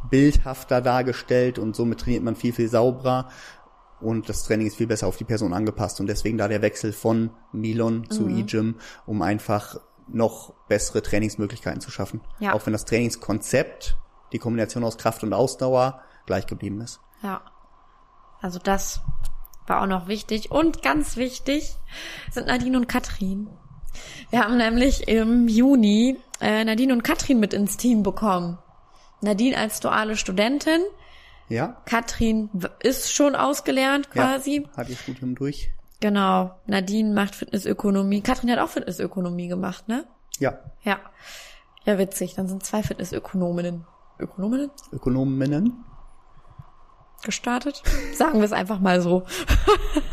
bildhafter dargestellt und somit trainiert man viel, viel sauberer. Und das Training ist viel besser auf die Person angepasst. Und deswegen da der Wechsel von Milon zu Mhm. eGym, um einfach noch bessere Trainingsmöglichkeiten zu schaffen. Ja. Auch wenn das Trainingskonzept, die Kombination aus Kraft und Ausdauer, gleich geblieben ist. Ja. Also das war auch noch wichtig. Und ganz wichtig sind Nadine und Katrin. Wir haben nämlich im Juni äh, Nadine und Katrin mit ins Team bekommen. Nadine als duale Studentin. Ja? Katrin ist schon ausgelernt quasi. Ja, hat ihr Studium durch? Genau. Nadine macht Fitnessökonomie. Katrin hat auch Fitnessökonomie gemacht, ne? Ja. Ja. Ja, witzig. Dann sind zwei Fitnessökonominnen. Ökonominnen? Ökonominnen? gestartet. Sagen wir es einfach mal so.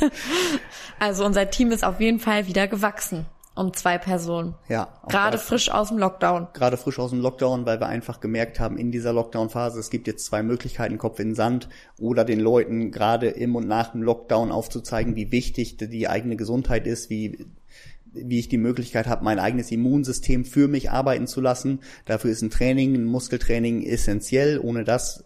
*laughs* also unser Team ist auf jeden Fall wieder gewachsen um zwei Personen. Ja. Gerade frisch aus dem Lockdown. gerade frisch aus dem Lockdown, weil wir einfach gemerkt haben, in dieser Lockdown-Phase, es gibt jetzt zwei Möglichkeiten, Kopf in den Sand oder den Leuten gerade im und nach dem Lockdown aufzuzeigen, wie wichtig die eigene Gesundheit ist, wie wie ich die Möglichkeit habe, mein eigenes Immunsystem für mich arbeiten zu lassen. Dafür ist ein Training, ein Muskeltraining essentiell. Ohne das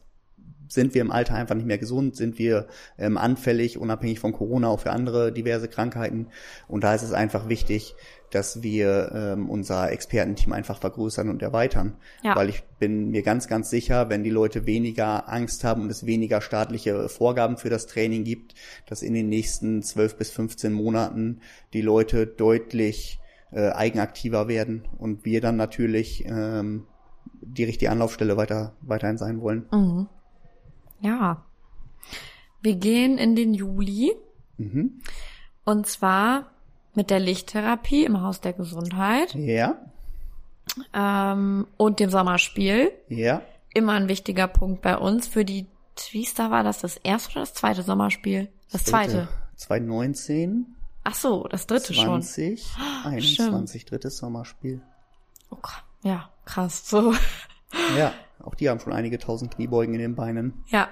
sind wir im Alter einfach nicht mehr gesund, sind wir ähm, anfällig, unabhängig von Corona, auch für andere diverse Krankheiten. Und da ist es einfach wichtig, dass wir ähm, unser Expertenteam einfach vergrößern und erweitern. Ja. Weil ich bin mir ganz, ganz sicher, wenn die Leute weniger Angst haben und es weniger staatliche Vorgaben für das Training gibt, dass in den nächsten 12 bis 15 Monaten die Leute deutlich äh, eigenaktiver werden und wir dann natürlich ähm, die richtige Anlaufstelle weiter, weiterhin sein wollen. Ja. Wir gehen in den Juli. Mhm. Und zwar mit der Lichttherapie im Haus der Gesundheit Ja, ähm, und dem Sommerspiel. ja. Immer ein wichtiger Punkt bei uns. Für die Twister war das das erste oder das zweite Sommerspiel? Das zweite. 2019, Ach so, das dritte schon. 20, 21, drittes Sommerspiel. Oh, ja, krass. So. Ja, auch die haben schon einige tausend Kniebeugen in den Beinen. Ja,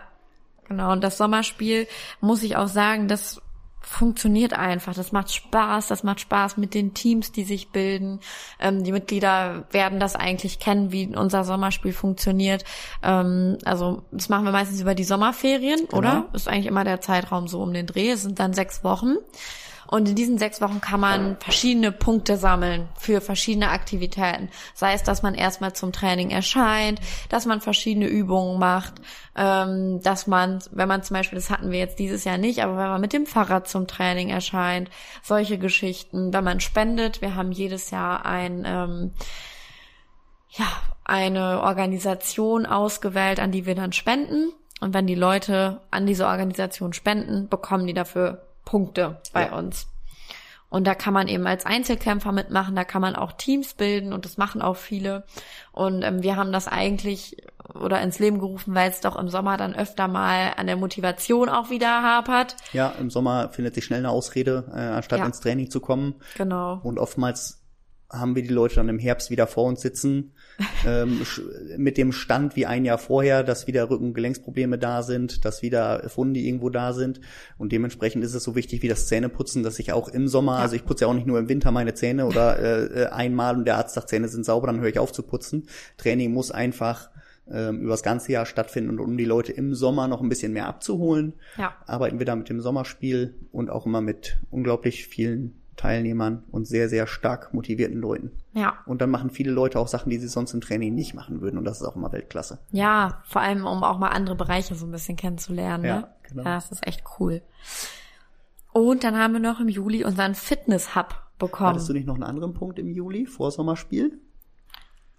genau. Und das Sommerspiel muss ich auch sagen, das funktioniert einfach. Das macht Spaß. Das macht Spaß mit den Teams, die sich bilden. Ähm, die Mitglieder werden das eigentlich kennen, wie unser Sommerspiel funktioniert. Ähm, also das machen wir meistens über die Sommerferien, oder? Ist eigentlich immer der Zeitraum so um den Dreh. Es sind dann sechs Wochen. Und in diesen sechs Wochen kann man verschiedene Punkte sammeln für verschiedene Aktivitäten. Sei es, dass man erstmal zum Training erscheint, dass man verschiedene Übungen macht, ähm, dass man, wenn man zum Beispiel, das hatten wir jetzt dieses Jahr nicht, aber wenn man mit dem Fahrrad zum Training erscheint, solche Geschichten, wenn man spendet. Wir haben jedes Jahr ein, ähm, ja, eine Organisation ausgewählt, an die wir dann spenden. Und wenn die Leute an diese Organisation spenden, bekommen die dafür Punkte bei Ja. uns. Und da kann man eben als Einzelkämpfer mitmachen, da kann man auch Teams bilden und das machen auch viele. Und ähm, wir haben das eigentlich oder ins Leben gerufen, weil es doch im Sommer dann öfter mal an der Motivation auch wieder hapert. Ja, im Sommer findet sich schnell eine Ausrede, äh, anstatt Ja. ins Training zu kommen. Genau. Und oftmals haben wir die Leute dann im Herbst wieder vor uns sitzen, *laughs* ähm, mit dem Stand wie ein Jahr vorher, dass wieder Rücken- und Gelenksprobleme da sind, dass wieder Fundi irgendwo da sind. Und dementsprechend ist es so wichtig wie das Zähneputzen, dass ich auch im Sommer, also ich putze ja auch nicht nur im Winter meine Zähne oder äh, äh, einmal und der Arzt sagt, Zähne sind sauber, dann höre ich auf zu putzen. Training muss einfach ähm, über das ganze Jahr stattfinden und um die Leute im Sommer noch ein bisschen mehr abzuholen, Ja. arbeiten wir da mit dem Sommerspiel und auch immer mit unglaublich vielen Teilnehmern und sehr, sehr stark motivierten Leuten. Ja. Und dann machen viele Leute auch Sachen, die sie sonst im Training nicht machen würden. Und das ist auch immer Weltklasse. Ja, vor allem, um auch mal andere Bereiche so ein bisschen kennenzulernen. Ne? Ja, genau. ja, das ist echt cool. Und dann haben wir noch im Juli unseren Fitness-Hub bekommen. Hattest du nicht noch einen anderen Punkt im Juli vor Sommerspiel?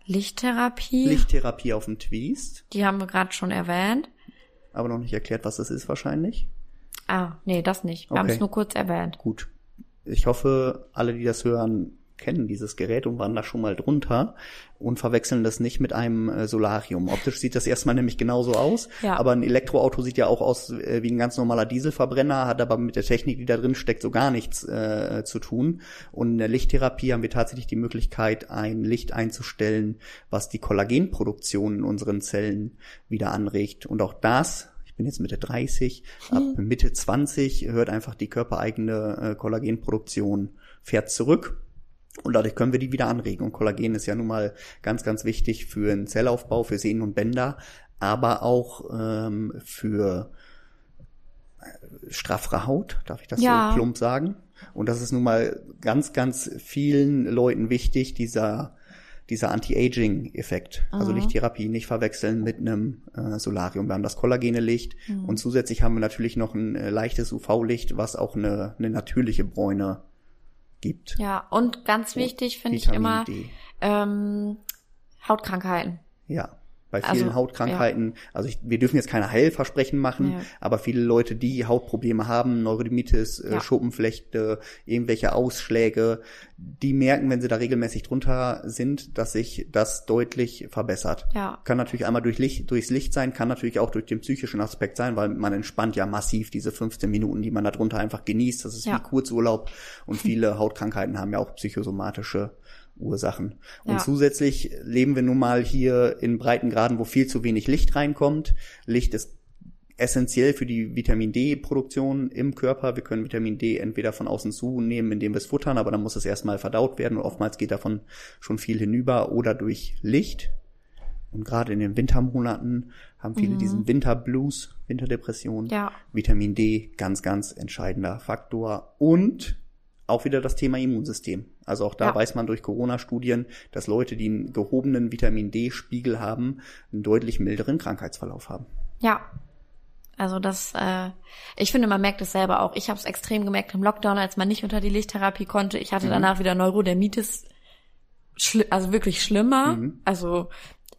Lichttherapie, Lichttherapie auf dem Twist. die haben wir gerade schon erwähnt. Aber noch nicht erklärt, was das ist wahrscheinlich. Ah, nee, das nicht. Wir haben Okay. es nur kurz erwähnt. Gut. Ich hoffe, alle, die das hören, kennen dieses Gerät und waren da schon mal drunter und verwechseln das nicht mit einem äh, Solarium. Optisch sieht das erstmal nämlich genauso aus, ja. aber ein Elektroauto sieht ja auch aus äh, wie ein ganz normaler Dieselverbrenner, hat aber mit der Technik, die da drin steckt, so gar nichts äh, zu tun. Und in der Lichttherapie haben wir tatsächlich die Möglichkeit, ein Licht einzustellen, was die Kollagenproduktion in unseren Zellen wieder anregt. Und auch das bin jetzt Mitte 30, ab mhm. Mitte 20 hört einfach die körpereigene äh, Kollagenproduktion fährt zurück. Und dadurch können wir die wieder anregen. Und Kollagen ist ja nun mal ganz, ganz wichtig für den Zellaufbau, für Sehnen und Bänder, aber auch ähm, für äh, straffere Haut, darf ich das ja. so plump sagen? Und das ist nun mal ganz, ganz vielen Leuten wichtig, dieser dieser Anti-Aging-Effekt. Also mhm. Also Lichttherapie nicht verwechseln mit einem äh, Solarium. Wir haben das kollagene Licht mhm. und zusätzlich haben wir natürlich noch ein äh, leichtes UV-Licht, was auch eine, eine natürliche Bräune gibt. Ja, und ganz wichtig finde ich immer ähm, Hautkrankheiten. Ja bei vielen also, Hautkrankheiten. Ja. Also ich, wir dürfen jetzt keine Heilversprechen machen, ja. aber viele Leute, die Hautprobleme haben, Neurodermitis, äh, ja. Schuppenflechte, irgendwelche Ausschläge, die merken, wenn sie da regelmäßig drunter sind, dass sich das deutlich verbessert. Ja. Kann natürlich einmal durch Licht, durchs Licht sein, kann natürlich auch durch den psychischen Aspekt sein, weil man entspannt ja massiv diese 15 Minuten, die man da drunter einfach genießt. Das ist wie Kurzurlaub und *laughs* viele Hautkrankheiten haben ja auch psychosomatische Ursachen. Und ja. zusätzlich leben wir nun mal hier in Breitengraden, wo viel zu wenig Licht reinkommt. Licht ist essentiell für die Vitamin D-Produktion im Körper. Wir können Vitamin D entweder von außen zunehmen, indem wir es futtern, aber dann muss es erstmal verdaut werden und oftmals geht davon schon viel hinüber oder durch Licht. Und gerade in den Wintermonaten haben viele mhm. diesen Winterblues, Winterdepression. Ja. Vitamin D, ganz, ganz entscheidender Faktor. Und auch wieder das Thema Immunsystem. Also auch da ja. weiß man durch Corona-Studien, dass Leute, die einen gehobenen Vitamin D-Spiegel haben, einen deutlich milderen Krankheitsverlauf haben. Ja. Also das, äh, ich finde, man merkt es selber auch. Ich habe es extrem gemerkt im Lockdown, als man nicht unter die Lichttherapie konnte. Ich hatte mhm. danach wieder Neurodermitis, also wirklich schlimmer. Mhm. Also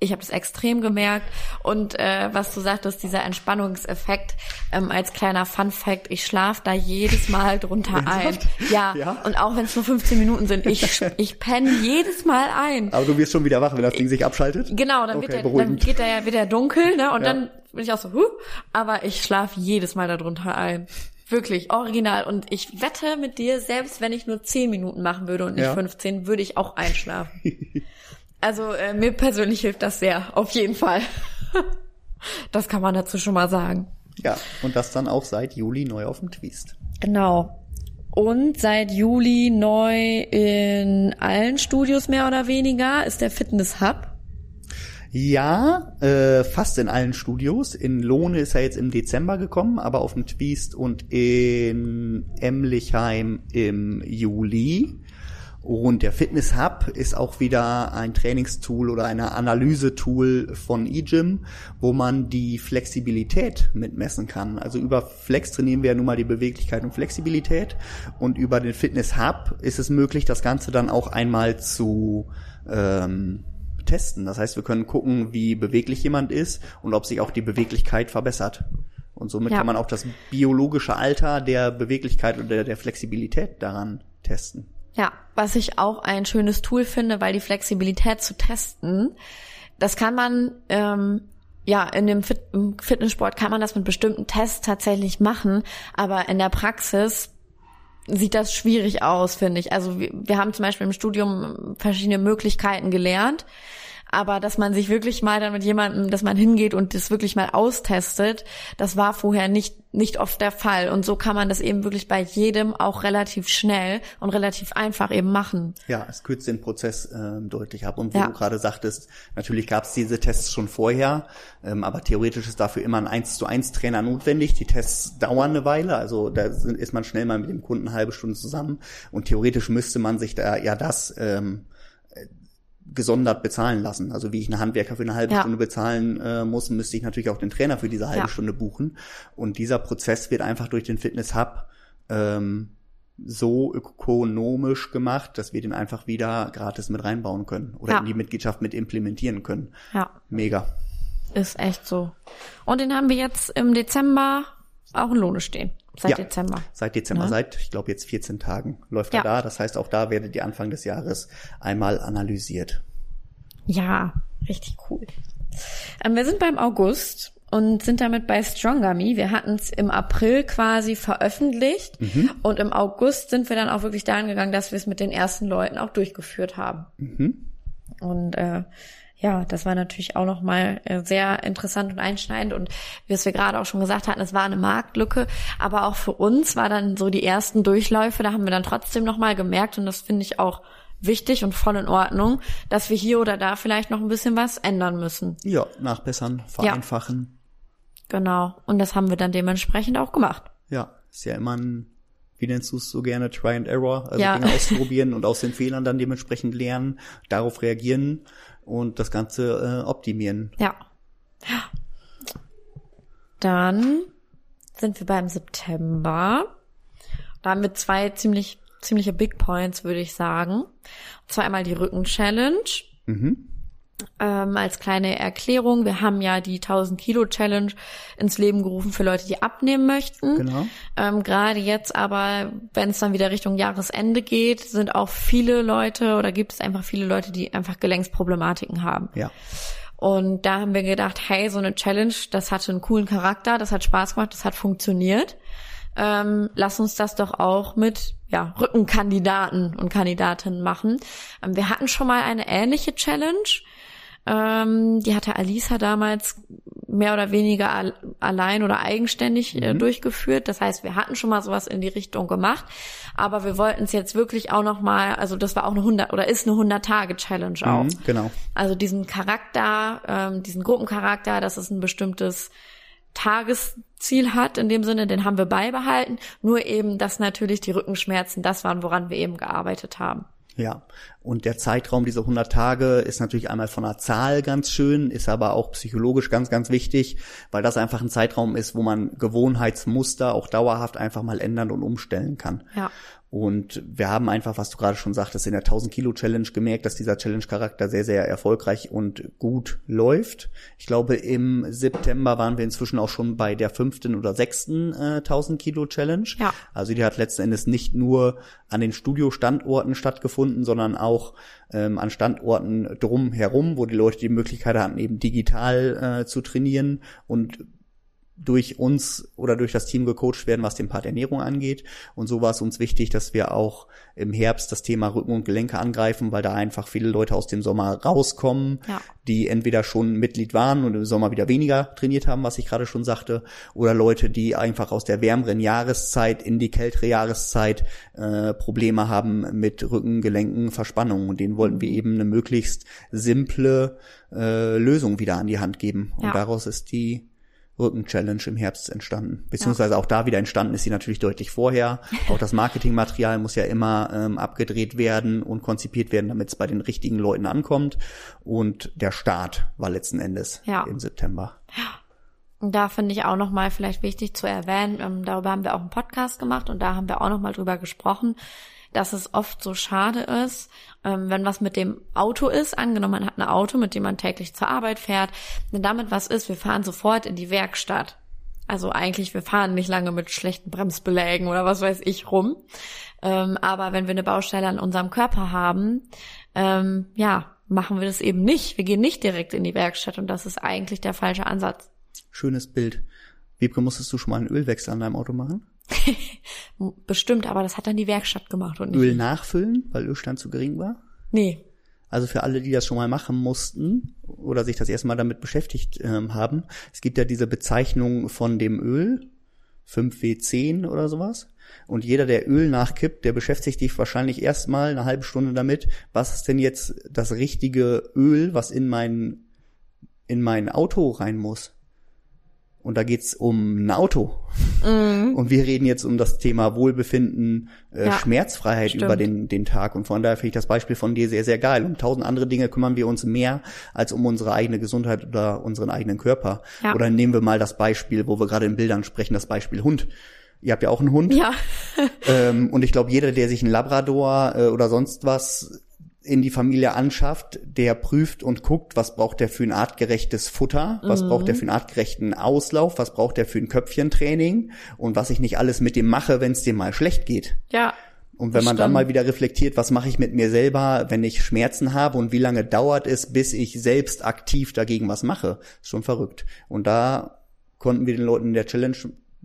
ich habe das extrem gemerkt. Und äh, was du sagtest, dieser Entspannungseffekt, ähm, als kleiner Fun Fact, ich schlaf da jedes Mal drunter ein. Ja, ja, und auch wenn es nur 15 Minuten sind, ich, *laughs* ich penne jedes Mal ein. Aber du wirst schon wieder wach, wenn das Ding sich abschaltet? Genau, dann, okay, wird der, dann geht der ja wieder dunkel, ne? Und ja. dann bin ich auch so, huh, aber ich schlaf jedes Mal da drunter ein. Wirklich, original. Und ich wette mit dir, selbst wenn ich nur 10 Minuten machen würde und nicht ja. 15, würde ich auch einschlafen. *laughs* Also äh, mir persönlich hilft das sehr, auf jeden Fall. *laughs* das kann man dazu schon mal sagen. Ja, und das dann auch seit Juli neu auf dem Twist. Genau. Und seit Juli neu in allen Studios mehr oder weniger ist der Fitness Hub. Ja, äh, fast in allen Studios. In Lohne ist er jetzt im Dezember gekommen, aber auf dem Twist und in Emlichheim im Juli. Und der Fitness Hub ist auch wieder ein Trainingstool oder eine Analysetool von eGym, wo man die Flexibilität mitmessen kann. Also über Flex trainieren wir ja nun mal die Beweglichkeit und Flexibilität und über den Fitness Hub ist es möglich, das Ganze dann auch einmal zu ähm, testen. Das heißt, wir können gucken, wie beweglich jemand ist und ob sich auch die Beweglichkeit verbessert. Und somit ja. kann man auch das biologische Alter der Beweglichkeit oder der Flexibilität daran testen. Ja, was ich auch ein schönes Tool finde, weil die Flexibilität zu testen, das kann man ähm, ja, in dem Fit Fitnesssport kann man das mit bestimmten Tests tatsächlich machen, aber in der Praxis sieht das schwierig aus, finde ich. Also wir, wir haben zum Beispiel im Studium verschiedene Möglichkeiten gelernt aber dass man sich wirklich mal dann mit jemandem, dass man hingeht und das wirklich mal austestet, das war vorher nicht, nicht oft der Fall. Und so kann man das eben wirklich bei jedem auch relativ schnell und relativ einfach eben machen. Ja, es kürzt den Prozess äh, deutlich ab. Und wie ja. du gerade sagtest, natürlich gab es diese Tests schon vorher, ähm, aber theoretisch ist dafür immer ein 1 zu 1 Trainer notwendig. Die Tests dauern eine Weile, also da ist man schnell mal mit dem Kunden eine halbe Stunde zusammen und theoretisch müsste man sich da ja das ähm, gesondert bezahlen lassen. Also wie ich einen Handwerker für eine halbe ja. Stunde bezahlen äh, muss, müsste ich natürlich auch den Trainer für diese halbe ja. Stunde buchen. Und dieser Prozess wird einfach durch den Fitness Hub ähm, so ökonomisch gemacht, dass wir den einfach wieder gratis mit reinbauen können oder ja. in die Mitgliedschaft mit implementieren können. Ja. Mega. Ist echt so. Und den haben wir jetzt im Dezember auch in Lohne stehen. Seit Ja. Dezember. Seit Dezember, Ne? seit, ich glaube, jetzt 14 Tagen läuft Ja. er da. Das heißt, auch da werdet ihr Anfang des Jahres einmal analysiert. Ja, richtig cool. Ähm, wir sind beim August und sind damit bei Stronger Me. Wir hatten es im April quasi veröffentlicht Mhm. und im August sind wir dann auch wirklich dahin gegangen, dass wir es mit den ersten Leuten auch durchgeführt haben. Mhm. Und äh, ja, das war natürlich auch nochmal äh, sehr interessant und einschneidend. Und wie es wir gerade auch schon gesagt hatten, es war eine Marktlücke. Aber auch für uns war dann so die ersten Durchläufe, da haben wir dann trotzdem nochmal gemerkt, und das finde ich auch wichtig und voll in Ordnung, dass wir hier oder da vielleicht noch ein bisschen was ändern müssen. Ja, nachbessern, vereinfachen. Genau. Und das haben wir dann dementsprechend auch gemacht. Ja, ist ja immer ein, wie nennst du es so gerne, Try and Error, also Ja. Dinge ausprobieren und aus den Fehlern dann dementsprechend lernen, darauf reagieren und das Ganze äh, optimieren. Ja. Ja. Dann sind wir beim September. Da haben wir zwei ziemlich, ziemliche Big Points, würde ich sagen. Und zwar einmal die Rücken-Challenge. Mhm. Ähm, als kleine Erklärung, wir haben ja die 1000 Kilo Challenge ins Leben gerufen für Leute, die abnehmen möchten. Genau. Ähm, Gerade jetzt aber, wenn es dann wieder Richtung Jahresende geht, sind auch viele Leute oder gibt es einfach viele Leute, die einfach Gelenksproblematiken haben. Ja. Und da haben wir gedacht, hey, so eine Challenge, das hatte einen coolen Charakter, das hat Spaß gemacht, das hat funktioniert. Ähm, lass uns das doch auch mit ja, Rückenkandidaten und Kandidatinnen machen. Ähm, wir hatten schon mal eine ähnliche Challenge. Ähm, die hatte Alisa damals mehr oder weniger al allein oder eigenständig äh, durchgeführt. Das heißt, wir hatten schon mal sowas in die Richtung gemacht, aber wir wollten es jetzt wirklich auch noch mal, also das war auch eine 100 oder ist eine 100 Tage Challenge auch. Mhm, genau. Also diesen Charakter, ähm, diesen Gruppencharakter, dass es ein bestimmtes Tagesziel hat, in dem Sinne, den haben wir beibehalten. Nur eben, dass natürlich die Rückenschmerzen das waren, woran wir eben gearbeitet haben. Ja, und der Zeitraum dieser 100 Tage ist natürlich einmal von der Zahl ganz schön, ist aber auch psychologisch ganz, ganz wichtig, weil das einfach ein Zeitraum ist, wo man Gewohnheitsmuster auch dauerhaft einfach mal ändern und umstellen kann. Ja. Und wir haben einfach, was du gerade schon sagtest, in der 1000 Kilo Challenge gemerkt, dass dieser Challenge-Charakter sehr, sehr erfolgreich und gut läuft. Ich glaube, im September waren wir inzwischen auch schon bei der fünften oder sechsten äh, 1000 Kilo Challenge. Ja. Also die hat letzten Endes nicht nur an den Studiostandorten stattgefunden, sondern auch ähm, an Standorten drumherum, wo die Leute die Möglichkeit hatten, eben digital äh, zu trainieren und durch uns oder durch das Team gecoacht werden, was den Part Ernährung angeht. Und so war es uns wichtig, dass wir auch im Herbst das Thema Rücken und Gelenke angreifen, weil da einfach viele Leute aus dem Sommer rauskommen, Ja. die entweder schon Mitglied waren und im Sommer wieder weniger trainiert haben, was ich gerade schon sagte, oder Leute, die einfach aus der wärmeren Jahreszeit in die kältere Jahreszeit äh, Probleme haben mit Rücken, Gelenken, Verspannungen. Und denen wollten wir eben eine möglichst simple äh, Lösung wieder an die Hand geben. Und Ja. daraus ist die Rücken-Challenge im Herbst entstanden. Beziehungsweise auch da wieder entstanden ist sie natürlich deutlich vorher. *laughs* Auch das Marketingmaterial muss ja immer ähm, abgedreht werden und konzipiert werden, damit es bei den richtigen Leuten ankommt. Und der Start war letzten Endes Ja. im September. Und da finde ich auch nochmal vielleicht wichtig zu erwähnen, ähm, darüber haben wir auch einen Podcast gemacht und da haben wir auch nochmal drüber gesprochen, dass es oft so schade ist, ähm, wenn was mit dem Auto ist, angenommen man hat ein Auto, mit dem man täglich zur Arbeit fährt, wenn damit was ist, wir fahren sofort in die Werkstatt. Also eigentlich, wir fahren nicht lange mit schlechten Bremsbelägen oder was weiß ich rum. Ähm, aber wenn wir eine Baustelle an unserem Körper haben, ähm, ja, machen wir das eben nicht. Wir gehen nicht direkt in die Werkstatt und das ist eigentlich der falsche Ansatz. Schönes Bild. Wiebke, musstest du schon mal einen Ölwechsel an deinem Auto machen? *laughs* Bestimmt, aber das hat dann die Werkstatt gemacht und nicht. Öl nachfüllen, weil Ölstand zu gering war? Nee. Also für alle, die das schon mal machen mussten oder sich das erste Mal damit beschäftigt ähm, haben, es gibt ja diese Bezeichnung von dem Öl, 5W10 oder sowas. Und jeder, der Öl nachkippt, der beschäftigt sich wahrscheinlich erstmal eine halbe Stunde damit, was ist denn jetzt das richtige Öl, was in mein, in mein Auto rein muss. Und da geht's um ein Auto. Und wir reden jetzt um das Thema Wohlbefinden, äh, Ja, Schmerzfreiheit stimmt. über den, den Tag. Und von daher finde ich das Beispiel von dir sehr, sehr geil. Um tausend andere Dinge kümmern wir uns mehr als um unsere eigene Gesundheit oder unseren eigenen Körper. Ja. Oder nehmen wir mal das Beispiel, wo wir gerade in Bildern sprechen, das Beispiel Hund. Ihr habt ja auch einen Hund. Ja. Ähm, und ich glaube, jeder, der sich einen Labrador äh, oder sonst was in die Familie anschafft, der prüft und guckt, was braucht der für ein artgerechtes Futter, was mhm. braucht der für einen artgerechten Auslauf, was braucht der für ein Köpfchentraining und was ich nicht alles mit dem mache, wenn es dem mal schlecht geht. Ja. Und wenn man dann mal wieder reflektiert, was mache ich mit mir selber, wenn ich Schmerzen habe und wie lange dauert es, bis ich selbst aktiv dagegen was mache, ist schon verrückt. Und da konnten wir den Leuten in der Challenge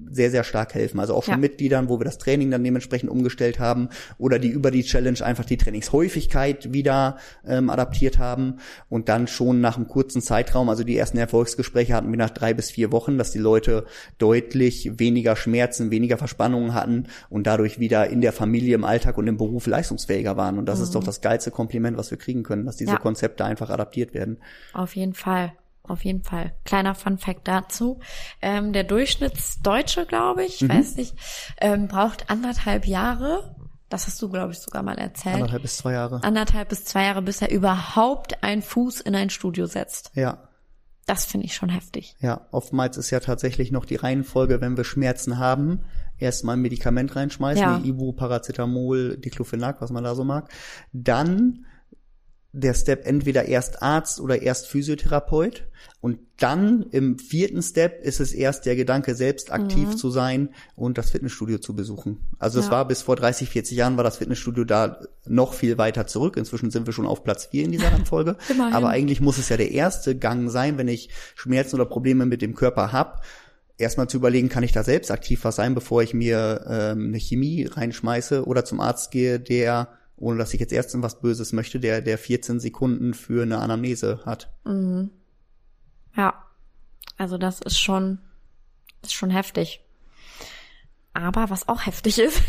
sehr, sehr stark helfen. Also auch von ja. Mitgliedern, wo wir das Training dann dementsprechend umgestellt haben oder die über die Challenge einfach die Trainingshäufigkeit wieder ähm, adaptiert haben und dann schon nach einem kurzen Zeitraum, also die ersten Erfolgsgespräche hatten wir nach drei bis vier Wochen, dass die Leute deutlich weniger Schmerzen, weniger Verspannungen hatten und dadurch wieder in der Familie, im Alltag und im Beruf leistungsfähiger waren. Und das mhm. ist doch das geilste Kompliment, was wir kriegen können, dass diese ja. Konzepte einfach adaptiert werden. Auf jeden Fall auf jeden Fall. Kleiner Fun Fact dazu. Ähm, der Durchschnittsdeutsche, glaube ich, mhm. weiß nicht, ähm, braucht anderthalb Jahre. Das hast du, glaube ich, sogar mal erzählt. Anderthalb bis zwei Jahre. Anderthalb bis zwei Jahre, bis er überhaupt einen Fuß in ein Studio setzt. Ja. Das finde ich schon heftig. Ja, oftmals ist ja tatsächlich noch die Reihenfolge, wenn wir Schmerzen haben, erstmal ein Medikament reinschmeißen, ja. Ibu, Paracetamol, Diclofenac, was man da so mag. Dann der Step entweder erst Arzt oder erst Physiotherapeut. Und dann im vierten Step ist es erst der Gedanke, selbst aktiv mhm. zu sein und das Fitnessstudio zu besuchen. Also es war bis vor 30, 40 Jahren war das Fitnessstudio da noch viel weiter zurück. Inzwischen sind wir schon auf Platz vier in dieser *laughs* Reihenfolge. Aber eigentlich muss es ja der erste Gang sein, wenn ich Schmerzen oder Probleme mit dem Körper hab, erstmal zu überlegen, kann ich da selbst aktiv was sein, bevor ich mir ähm, eine Chemie reinschmeiße oder zum Arzt gehe, der ohne dass ich jetzt erst was Böses möchte, der, der 14 Sekunden für eine Anamnese hat. Mhm. Ja. Also das ist schon, ist schon heftig. Aber was auch heftig ist,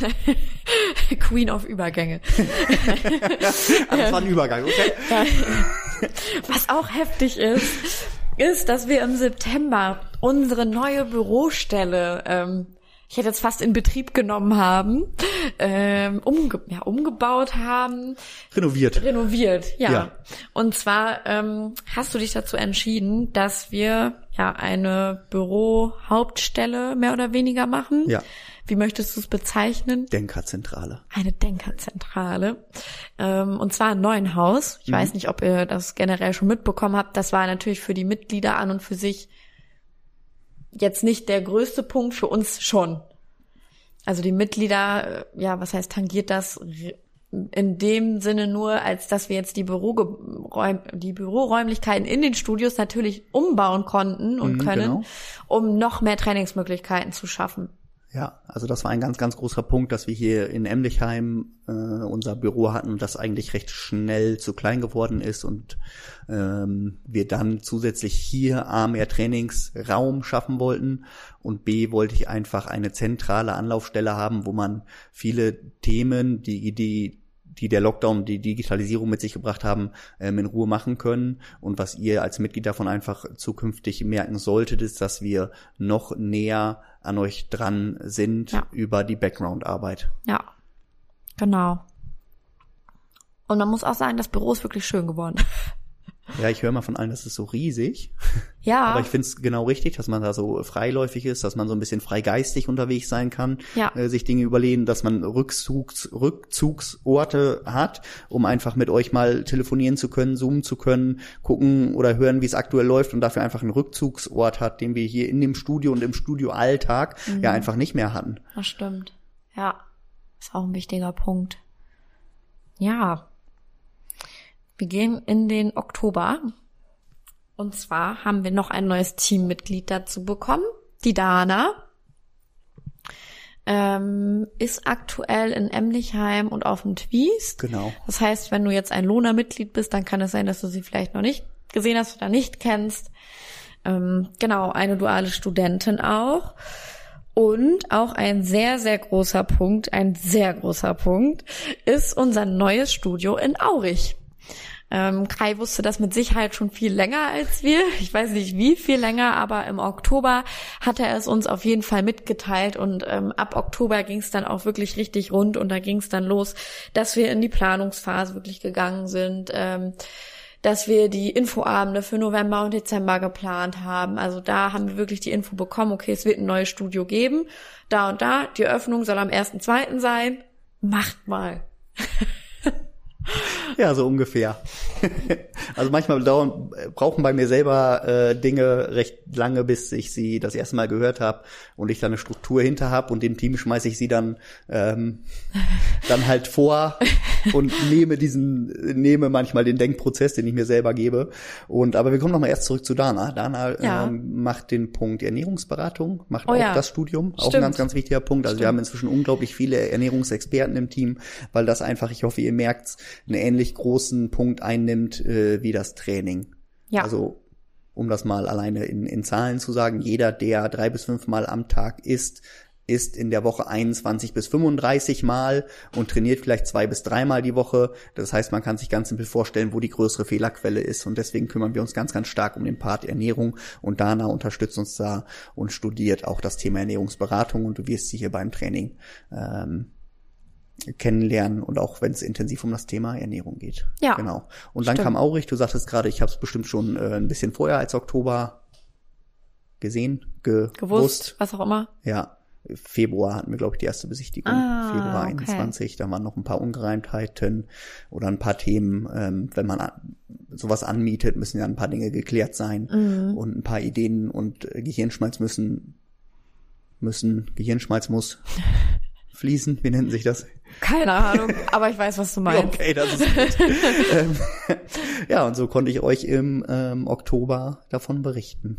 *laughs* Queen of Übergänge. *laughs* das war ein Übergang, okay. was auch heftig ist, ist, dass wir im September unsere neue Bürostelle ähm, ich hätte jetzt fast in Betrieb genommen haben, ähm, umge ja, umgebaut haben. Renoviert. Renoviert, ja. ja. Und zwar ähm, hast du dich dazu entschieden, dass wir ja eine Bürohauptstelle mehr oder weniger machen. Ja. Wie möchtest du es bezeichnen? Denkerzentrale. Eine Denkerzentrale. Ähm, und zwar ein neuen Haus. Ich mhm. weiß nicht, ob ihr das generell schon mitbekommen habt. Das war natürlich für die Mitglieder an und für sich jetzt nicht der größte Punkt, für uns schon. Also die Mitglieder, äh, ja, was heißt tangiert das in dem Sinne nur, als dass wir jetzt die, Büroräum die Büroräumlichkeiten in den Studios natürlich umbauen konnten und mhm, können, genau. um noch mehr Trainingsmöglichkeiten zu schaffen. Ja, also das war ein ganz, ganz großer Punkt, dass wir hier in Emlichheim äh, unser Büro hatten, das eigentlich recht schnell zu klein geworden ist und ähm, wir dann zusätzlich hier A mehr Trainingsraum schaffen wollten und B wollte ich einfach eine zentrale Anlaufstelle haben, wo man viele Themen, die, die die der Lockdown, die Digitalisierung mit sich gebracht haben, ähm, in Ruhe machen können. Und was ihr als Mitglied davon einfach zukünftig merken solltet, ist, dass wir noch näher an euch dran sind ja. über die Background-Arbeit. Ja, genau. Und man muss auch sagen, das Büro ist wirklich schön geworden. Ja, ich höre mal von allen, das ist so riesig. *laughs* Ja. Aber ich finde es genau richtig, dass man da so freiläufig ist, dass man so ein bisschen freigeistig unterwegs sein kann, ja. äh, sich Dinge überlegen, dass man Rückzugs, Rückzugsorte hat, um einfach mit euch mal telefonieren zu können, zoomen zu können, gucken oder hören, wie es aktuell läuft und dafür einfach einen Rückzugsort hat, den wir hier in dem Studio und im Studioalltag mhm. ja einfach nicht mehr hatten. Das stimmt. Ja, ist auch ein wichtiger Punkt. Ja, wir gehen in den Oktober. Und zwar haben wir noch ein neues Teammitglied dazu bekommen. Die Dana ähm, ist aktuell in Emlichheim und auf dem Twies. Genau. Das heißt, wenn du jetzt ein Lohner-Mitglied bist, dann kann es sein, dass du sie vielleicht noch nicht gesehen hast oder nicht kennst. Ähm, genau, eine duale Studentin auch. Und auch ein sehr, sehr großer Punkt, ein sehr großer Punkt, ist unser neues Studio in Aurich. Ähm, Kai wusste das mit Sicherheit schon viel länger als wir. Ich weiß nicht wie viel länger, aber im Oktober hat er es uns auf jeden Fall mitgeteilt und ähm, ab Oktober ging es dann auch wirklich richtig rund und da ging es dann los, dass wir in die Planungsphase wirklich gegangen sind. Ähm, dass wir die Infoabende für November und Dezember geplant haben. Also da haben wir wirklich die Info bekommen, okay, es wird ein neues Studio geben. Da und da, die Öffnung soll am 1.2. sein. Macht mal. *laughs* *laughs* Ja, so ungefähr. *laughs* also manchmal dauern, brauchen bei mir selber äh, Dinge recht lange, bis ich sie das erste Mal gehört habe und ich dann eine Struktur hinter habe und dem Team schmeiße ich sie dann ähm, dann halt vor *laughs* und nehme diesen nehme manchmal den Denkprozess, den ich mir selber gebe. Und aber wir kommen noch mal erst zurück zu Dana. Dana Ja. ähm, macht den Punkt Ernährungsberatung, macht Oh auch ja. das Studium, auch Stimmt. ein ganz ganz wichtiger Punkt. Also wir Stimmt. haben inzwischen unglaublich viele Ernährungsexperten im Team, weil das einfach, ich hoffe, ihr merkt's, einen ähnlich großen Punkt einnimmt äh, wie das Training. Ja. Also um das mal alleine in, in Zahlen zu sagen, jeder, der drei bis fünf Mal am Tag isst, isst in der Woche 21 bis 35 Mal und trainiert vielleicht zwei bis dreimal die Woche. Das heißt, man kann sich ganz simpel vorstellen, wo die größere Fehlerquelle ist. Und deswegen kümmern wir uns ganz, ganz stark um den Part Ernährung. Und Dana unterstützt uns da und studiert auch das Thema Ernährungsberatung. Und du wirst sie hier beim Training ähm, kennenlernen und auch wenn es intensiv um das Thema Ernährung geht. Ja, Genau. Und dann stimmt. kam Aurich, du sagtest gerade, ich habe es bestimmt schon äh, ein bisschen vorher als Oktober gesehen, ge Gewusst, was auch immer. Ja. Februar hatten wir, glaube ich, die erste Besichtigung. Ah, Februar okay. 21. Da waren noch ein paar Ungereimtheiten oder ein paar Themen. Ähm, wenn man an, sowas anmietet, müssen ja ein paar Dinge geklärt sein. Mhm. Und ein paar Ideen und äh, Gehirnschmalz müssen, müssen, Gehirnschmalz muss *laughs* fließen. Wie nennt sich das? Keine Ahnung, aber ich weiß, was du meinst. Okay, das ist gut. *laughs* ähm, *laughs* ja, und so konnte ich euch im ähm, Oktober davon berichten.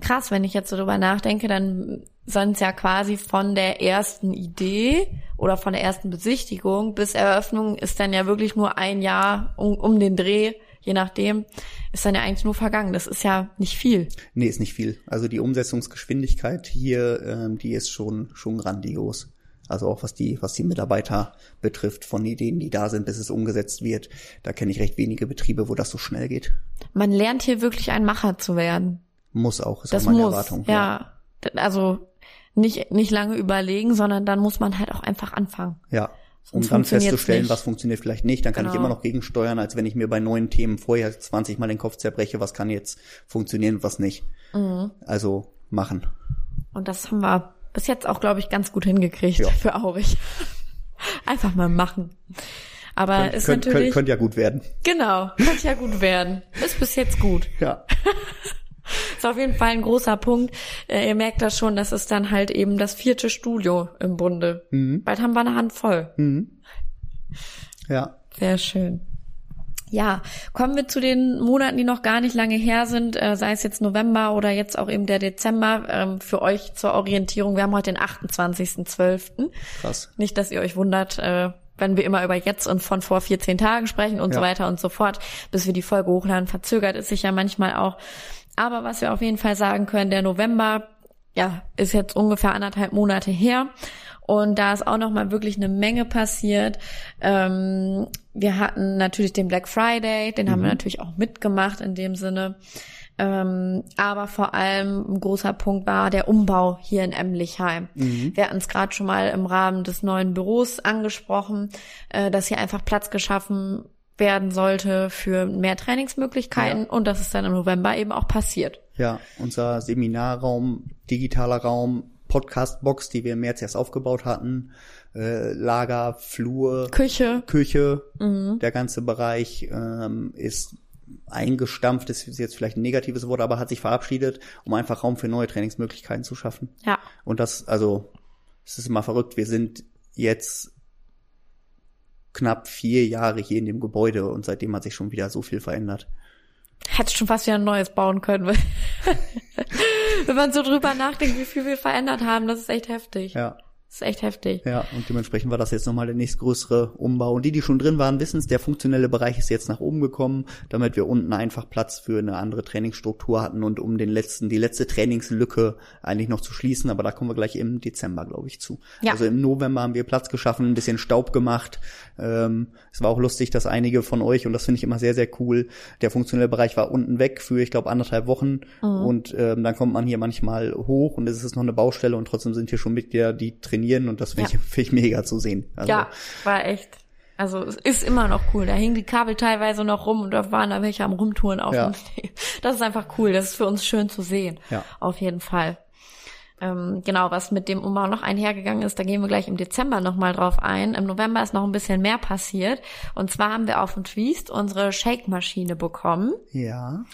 Krass, wenn ich jetzt so drüber nachdenke, dann sind es ja quasi von der ersten Idee oder von der ersten Besichtigung bis Eröffnung ist dann ja wirklich nur ein Jahr um, um den Dreh, je nachdem, ist dann ja eigentlich nur vergangen. Das ist ja nicht viel. Nee, ist nicht viel. Also die Umsetzungsgeschwindigkeit hier, ähm, die ist schon schon grandios. Also auch was die was die Mitarbeiter betrifft, von Ideen, die da sind, bis es umgesetzt wird. Da kenne ich recht wenige Betriebe, wo das so schnell geht. Man lernt hier wirklich ein Macher zu werden. Muss auch, ist Das auch meine muss, Erwartung. ja. Also nicht, nicht lange überlegen, sondern dann muss man halt auch einfach anfangen. Ja. Um dann festzustellen, nicht. was funktioniert vielleicht nicht, dann kann ich Genau. immer noch gegensteuern, als wenn ich mir bei neuen Themen vorher 20 Mal den Kopf zerbreche, was kann jetzt funktionieren und was nicht. Mhm. Also machen. Und das haben wir bis jetzt auch, glaube ich, ganz gut hingekriegt Ja. *laughs* für Aurich. Einfach mal machen. Aber Könnt, ist könnt, natürlich, könnt, könnt ja gut werden. genau, könnte ja gut werden. Ist bis jetzt gut. Ja. *laughs* Ist auf jeden Fall ein großer Punkt. Äh, ihr merkt das schon, das ist dann halt eben das vierte Studio im Bunde. Mhm. Bald haben wir eine Hand voll. Ja. Sehr schön. Ja, kommen wir zu den Monaten, die noch gar nicht lange her sind, äh, sei es jetzt November oder jetzt auch eben der Dezember. Ähm, für euch zur Orientierung, wir haben heute den 28.12. Krass. Nicht, dass ihr euch wundert, äh, wenn wir immer über jetzt und von vor 14 Tagen sprechen und so Ja. weiter und so fort, bis wir die Folge hochladen. Verzögert es sich ja manchmal auch. Aber was wir auf jeden Fall sagen können, der November, ja, ist jetzt ungefähr anderthalb Monate her. Und da ist auch noch mal wirklich eine Menge passiert. Ähm, wir hatten natürlich den Black Friday, den haben wir natürlich auch mitgemacht in dem Sinne. Ähm, aber vor allem ein großer Punkt war der Umbau hier in Emlichheim. Wir hatten es gerade schon mal im Rahmen des neuen Büros angesprochen, äh, dass hier einfach Platz geschaffen werden sollte für mehr Trainingsmöglichkeiten Ja. und das ist dann im November eben auch passiert. Ja, unser Seminarraum, digitaler Raum, Podcastbox, die wir im März erst aufgebaut hatten, äh, Lager, Flur, Küche, Küche, der ganze Bereich ähm, ist eingestampft, das ist jetzt vielleicht ein negatives Wort, aber hat sich verabschiedet, um einfach Raum für neue Trainingsmöglichkeiten zu schaffen. ja, Und das, also, es ist immer verrückt, wir sind jetzt knapp vier Jahre hier in dem Gebäude und seitdem hat sich schon wieder so viel verändert. hätte schon fast wieder ein neues bauen können. *laughs* Wenn man so drüber nachdenkt, wie viel wir verändert haben, das ist echt heftig. Ja. Das ist echt heftig. Ja, und dementsprechend war das jetzt nochmal der nächstgrößere Umbau. Und die, die schon drin waren, wissen es, der funktionelle Bereich ist jetzt nach oben gekommen, damit wir unten einfach Platz für eine andere Trainingsstruktur hatten und um den letzten, die letzte Trainingslücke eigentlich noch zu schließen. Aber da kommen wir gleich im Dezember, glaube ich, zu. Ja. Also im November haben wir Platz geschaffen, ein bisschen Staub gemacht. Ähm, es war auch lustig, dass einige von euch, und das finde ich immer sehr, sehr cool, der funktionelle Bereich war unten weg für, ich glaube, anderthalb Wochen. Und ähm, dann kommt man hier manchmal hoch und es ist noch eine Baustelle und trotzdem sind hier schon Mitglieder, die trainieren und das finde Ja. ich, *laughs* find ich mega zu sehen. Also, Ja, war echt. Also es ist immer noch cool. Da hingen die Kabel teilweise noch rum und da waren da welche am Rumtouren auf Ja. dem Steg. *laughs* Das ist einfach cool. Das ist für uns schön zu sehen. Ja. Auf jeden Fall. Ähm, genau, was mit dem Umbau noch einhergegangen ist, da gehen wir gleich im Dezember nochmal drauf ein. Im November ist noch ein bisschen mehr passiert. Und zwar haben wir auf dem Twist unsere Shake-Maschine bekommen. Ja.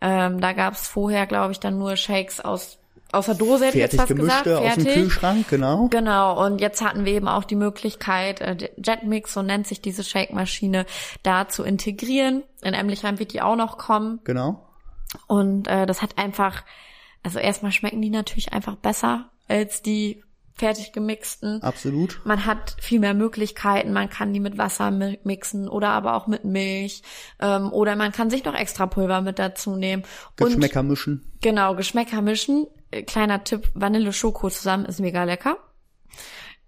Ähm, da gab es vorher, glaube ich, dann nur Shakes aus aus der Dose hätte ich jetzt Fertig fast gesagt. gemischte aus dem Fertig. Kühlschrank, genau. Genau, und jetzt hatten wir eben auch die Möglichkeit, äh, Jetmix, so nennt sich diese Shake-Maschine, da zu integrieren. In Emlichheim wird die auch noch kommen. Genau. Und äh, das hat einfach, also erstmal schmecken die natürlich einfach besser als die fertig gemixten. Absolut. Man hat viel mehr Möglichkeiten, man kann die mit Wasser mi- mixen oder aber auch mit Milch ähm, oder man kann sich noch extra Pulver mit dazu nehmen. Geschmäcker mischen. Und genau, Geschmäcker mischen. Äh, Kleiner Tipp, Vanille Schoko zusammen ist mega lecker.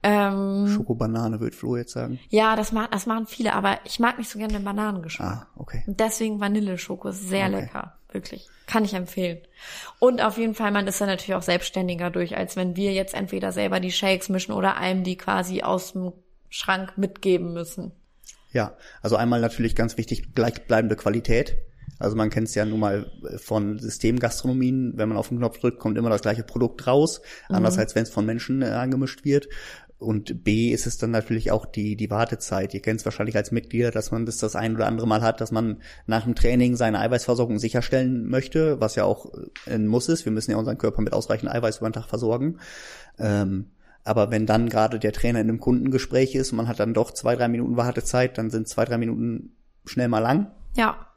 Ähm, Schokobanane, wird Flo jetzt sagen. ja, das, ma das machen viele, aber ich mag nicht so gerne den Bananengeschmack. Ah, okay. Und deswegen Vanilleschoko ist sehr Okay. lecker. Wirklich. Kann ich empfehlen. Und auf jeden Fall, man ist dann natürlich auch selbstständiger durch, als wenn wir jetzt entweder selber die Shakes mischen oder einem die quasi aus dem Schrank mitgeben müssen. Ja, also einmal natürlich ganz wichtig, gleichbleibende Qualität. Also man kennt es ja nun mal von Systemgastronomien, wenn man auf den Knopf drückt, kommt immer das gleiche Produkt raus, anders als wenn es von Menschen äh, angemischt wird. Und B ist es dann natürlich auch die, die Wartezeit. Ihr kennt es wahrscheinlich als Mitglieder, dass man das das ein oder andere Mal hat, dass man nach dem Training seine Eiweißversorgung sicherstellen möchte, was ja auch ein Muss ist. Wir müssen ja unseren Körper mit ausreichend Eiweiß über den Tag versorgen. Ähm, aber wenn dann gerade der Trainer in einem Kundengespräch ist und man hat dann doch zwei, drei Minuten Wartezeit, dann sind zwei, drei Minuten schnell mal lang. Ja,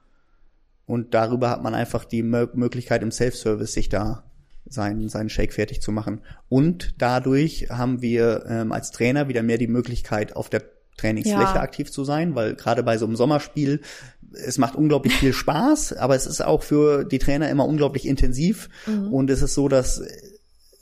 Und darüber hat man einfach die Mö Möglichkeit im Self-Service sich da seinen, seinen Shake fertig zu machen. Und dadurch haben wir ähm, als Trainer wieder mehr die Möglichkeit, auf der Trainingsfläche Ja. aktiv zu sein, weil gerade bei so einem Sommerspiel, es macht unglaublich viel *laughs* Spaß, aber es ist auch für die Trainer immer unglaublich intensiv. Und es ist so, dass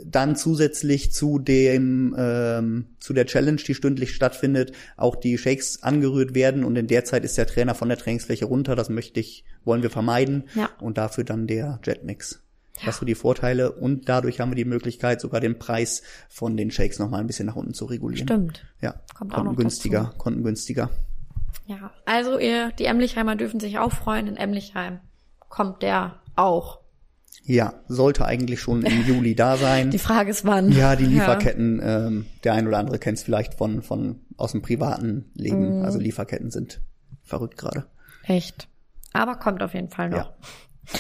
dann zusätzlich zu dem ähm, zu der Challenge, die stündlich stattfindet, auch die Shakes angerührt werden und in der Zeit ist der Trainer von der Trainingsfläche runter. Das möchte ich, wollen wir vermeiden Ja. und dafür dann der Jetmix. Das sind die Vorteile und dadurch haben wir die Möglichkeit, sogar den Preis von den Shakes noch mal ein bisschen nach unten zu regulieren. stimmt. Ja, Kommt auch noch kostengünstiger, kostengünstiger. Ja, also ihr, die Emlichheimer dürfen sich auch freuen. In Emlichheim kommt der auch. Ja, sollte eigentlich schon im *laughs* Juli da sein. Die Frage ist wann. Ja, die Lieferketten, ähm, der ein oder andere kennt es vielleicht von, von aus dem privaten Leben. Mhm. Also Lieferketten sind verrückt gerade. Echt. Aber kommt auf jeden Fall noch. Ja. *laughs*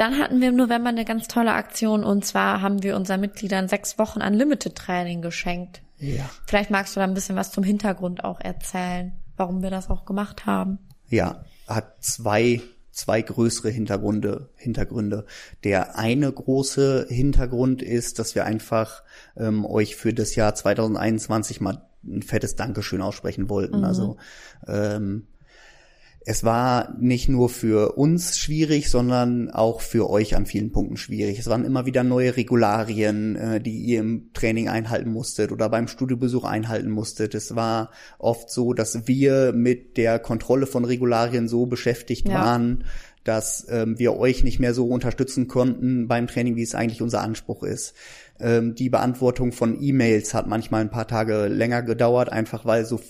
Dann hatten wir im November eine ganz tolle Aktion und zwar haben wir unseren Mitgliedern sechs Wochen Unlimited Training geschenkt. Ja. Vielleicht magst du da ein bisschen was zum Hintergrund auch erzählen, warum wir das auch gemacht haben. Ja, hat zwei, zwei größere Hintergründe, Hintergründe. Der eine große Hintergrund ist, dass wir einfach ähm, euch für das Jahr 2021 mal ein fettes Dankeschön aussprechen wollten. Also ähm, es war nicht nur für uns schwierig, sondern auch für euch an vielen Punkten schwierig. Es waren immer wieder neue Regularien, äh, die ihr im Training einhalten musstet oder beim Studiobesuch einhalten musstet. Es war oft so, dass wir mit der Kontrolle von Regularien so beschäftigt Ja. waren, dass ähm, wir euch nicht mehr so unterstützen konnten beim Training, wie es eigentlich unser Anspruch ist. Ähm, die Beantwortung von E-Mails hat manchmal ein paar Tage länger gedauert, einfach weil so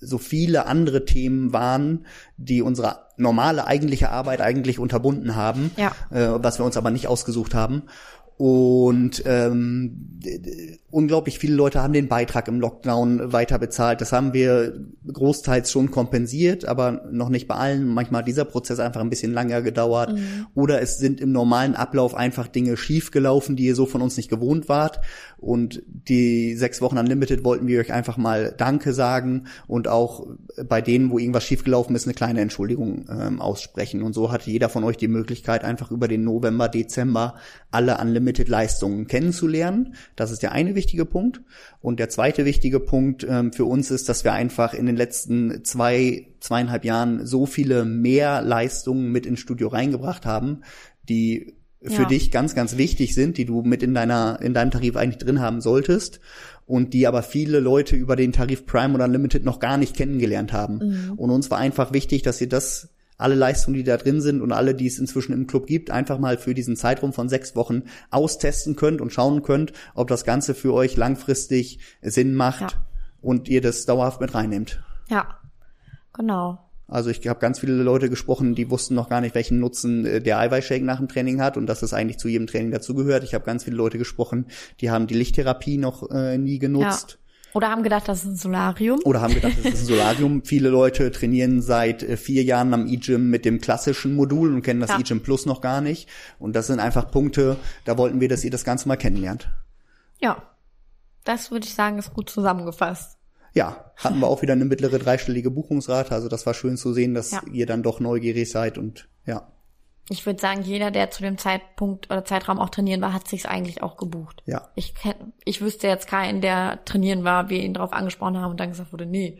so viele andere Themen waren, die unsere normale eigentliche Arbeit eigentlich unterbunden haben, Ja. äh, was wir uns aber nicht ausgesucht haben. Und ähm, unglaublich viele Leute haben den Beitrag im Lockdown weiter bezahlt. Das haben wir großteils schon kompensiert, aber noch nicht bei allen. Manchmal hat dieser Prozess einfach ein bisschen länger gedauert. Oder es sind im normalen Ablauf einfach Dinge schiefgelaufen, die ihr so von uns nicht gewohnt wart. Und die sechs Wochen Unlimited wollten wir euch einfach mal Danke sagen und auch bei denen, wo irgendwas schiefgelaufen ist, eine kleine Entschuldigung ähm, aussprechen. Und so hatte jeder von euch die Möglichkeit, einfach über den November, Dezember alle Unlimited-Leistungen kennenzulernen. Das ist der eine wichtige Punkt. Und der zweite wichtige Punkt ähm, für uns ist, dass wir einfach in den letzten zwei, zweieinhalb Jahren so viele mehr Leistungen mit ins Studio reingebracht haben, die für Ja. dich ganz, ganz wichtig sind, die du mit in deiner, in deinem Tarif eigentlich drin haben solltest und die aber viele Leute über den Tarif Prime oder Unlimited noch gar nicht kennengelernt haben. Und uns war einfach wichtig, dass ihr das alle Leistungen, die da drin sind und alle, die es inzwischen im Club gibt, einfach mal für diesen Zeitraum von sechs Wochen austesten könnt und schauen könnt, ob das Ganze für euch langfristig Sinn macht Ja. und ihr das dauerhaft mit reinnehmt. Ja, genau. Also ich habe ganz viele Leute gesprochen, die wussten noch gar nicht, welchen Nutzen äh, der Eiweißshake nach dem Training hat und dass es eigentlich zu jedem Training dazugehört. Ich habe ganz viele Leute gesprochen, die haben die Lichttherapie noch äh, nie genutzt. Ja. Oder haben gedacht, das ist ein Solarium. Oder haben gedacht, das ist ein *laughs* Solarium. Viele Leute trainieren seit äh, vier Jahren am E-Gym mit dem klassischen Modul und kennen das Ja. E-Gym Plus noch gar nicht. Und das sind einfach Punkte, da wollten wir, dass ihr das Ganze mal kennenlernt. Ja. Das würde ich sagen, ist gut zusammengefasst. Ja, hatten wir auch wieder eine mittlere dreistellige Buchungsrate. Also das war schön zu sehen, dass Ja. ihr dann doch neugierig seid und ja, Ich würde sagen, jeder, der zu dem Zeitpunkt oder Zeitraum auch trainieren war, hat sich's eigentlich auch gebucht. ja. Ich kenn, ich wüsste jetzt keinen, der trainieren war, wir ihn darauf angesprochen haben und dann gesagt wurde, nee.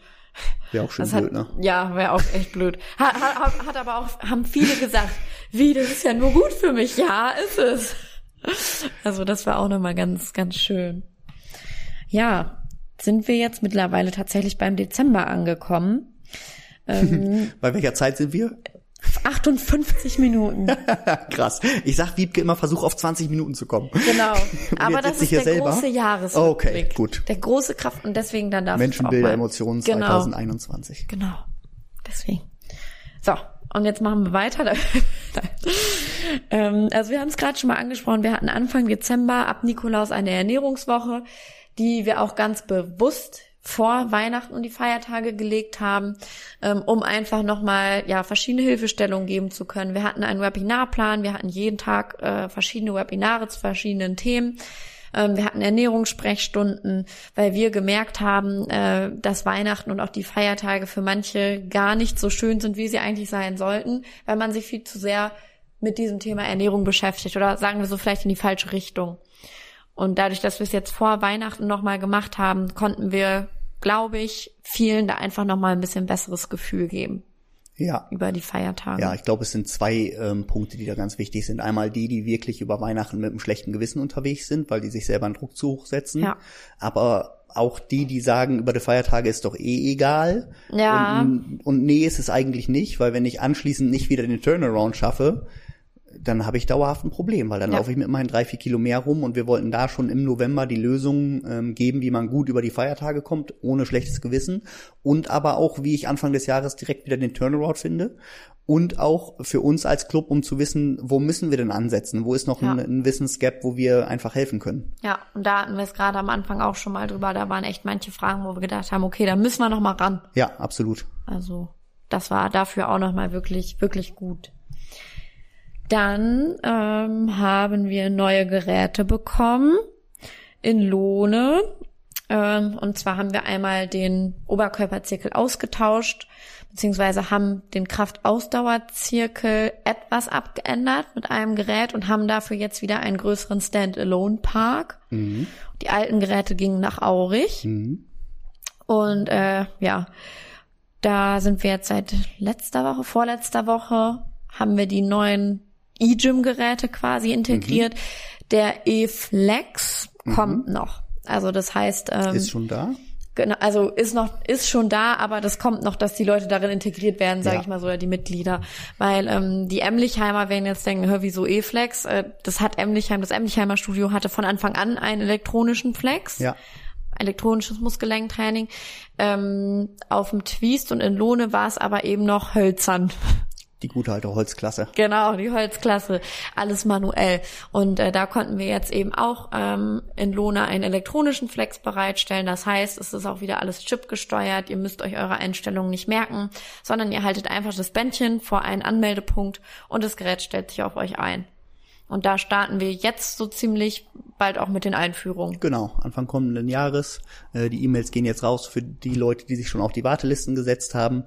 Wäre auch schön Das blöd, hat, ne? Ja, wäre auch echt blöd. Hat, hat, hat aber auch, haben viele gesagt, wie, das ist ja nur gut für mich. Ja, ist es. Also das war auch nochmal ganz, ganz schön. Ja, sind wir jetzt mittlerweile tatsächlich beim Dezember angekommen. *laughs* Ähm, Bei welcher Zeit sind wir? 58 Minuten. *laughs* Krass. Ich sag Wiebke immer, versuch auf 20 Minuten zu kommen. Genau. *laughs* Aber das ist der selber? große Jahresrückblick. Okay, gut. Der große Kraft und deswegen dann darf Menschenbilder. Emotionen Genau. 2021. Genau. Deswegen. So, und jetzt machen wir weiter. *laughs* ähm, also wir haben es gerade schon mal angesprochen, wir hatten Anfang Dezember ab Nikolaus eine Ernährungswoche, die wir auch ganz bewusst vor Weihnachten und die Feiertage gelegt haben, ähm, um einfach nochmal ja, verschiedene Hilfestellungen geben zu können. Wir hatten einen Webinarplan, wir hatten jeden Tag äh, verschiedene Webinare zu verschiedenen Themen. Ähm, wir hatten Ernährungssprechstunden, weil wir gemerkt haben, äh, dass Weihnachten und auch die Feiertage für manche gar nicht so schön sind, wie sie eigentlich sein sollten, weil man sich viel zu sehr mit diesem Thema Ernährung beschäftigt oder sagen wir so vielleicht in die falsche Richtung. Und dadurch, dass wir es jetzt vor Weihnachten nochmal gemacht haben, konnten wir, glaube ich, vielen da einfach nochmal ein bisschen besseres Gefühl geben Ja. über die Feiertage. Ja, ich glaube, es sind zwei ähm, Punkte, die da ganz wichtig sind. Einmal die, die wirklich über Weihnachten mit einem schlechten Gewissen unterwegs sind, weil die sich selber einen Druck zu hoch setzen. Ja. Aber auch die, die sagen, über die Feiertage ist doch eh egal. Ja. Und, und nee, ist es eigentlich nicht, weil wenn ich anschließend nicht wieder den Turnaround schaffe, dann habe ich dauerhaft ein Problem, weil dann Ja. laufe ich mit meinen drei, vier Kilo mehr rum und wir wollten da schon im November die Lösung ähm, geben, wie man gut über die Feiertage kommt, ohne schlechtes Gewissen und aber auch, wie ich Anfang des Jahres direkt wieder den Turnaround finde und auch für uns als Club, um zu wissen, wo müssen wir denn ansetzen, wo ist noch Ja. ein, ein Wissensgap, wo wir einfach helfen können. Ja, und da hatten wir es gerade am Anfang auch schon mal drüber. Da waren echt manche Fragen, wo wir gedacht haben, okay, da müssen wir noch mal ran. Ja, absolut. Also das war dafür auch noch mal wirklich, wirklich gut. Dann ähm, haben wir neue Geräte bekommen in Lohne. Ähm, und zwar haben wir einmal den Oberkörperzirkel ausgetauscht, beziehungsweise haben den Kraftausdauerzirkel etwas abgeändert mit einem Gerät und haben dafür jetzt wieder einen größeren Standalone-Park. Die alten Geräte gingen nach Aurich. Und äh, ja, da sind wir jetzt seit letzter Woche, vorletzter Woche, haben wir die neuen E-Gym-Geräte quasi integriert. Der E-Flex kommt noch. Also das heißt, ähm, Ist schon da? genau, also ist noch, ist schon da, aber das kommt noch, dass die Leute darin integriert werden, sage Ja. ich mal so, oder die Mitglieder. Weil ähm, die Emlichheimer werden jetzt denken, hör, wieso E-Flex? Äh, das hat Emlichheim, das Emlichheimer Studio hatte von Anfang an einen elektronischen Flex Ja. elektronisches Muskelgelenktraining. Ähm, auf dem Twist und in Lohne war es aber eben noch hölzern. Die gute alte Holzklasse. Genau, die Holzklasse, alles manuell. Und äh, da konnten wir jetzt eben auch ähm, in Lohne einen elektronischen Flex bereitstellen. Das heißt, es ist auch wieder alles chipgesteuert. Ihr müsst euch eure Einstellungen nicht merken, sondern ihr haltet einfach das Bändchen vor einen Anmeldepunkt und das Gerät stellt sich auf euch ein. Und da starten wir jetzt so ziemlich bald auch mit den Einführungen. Genau, Anfang kommenden Jahres. Äh, die E-Mails gehen jetzt raus für die Leute, die sich schon auf die Wartelisten gesetzt haben.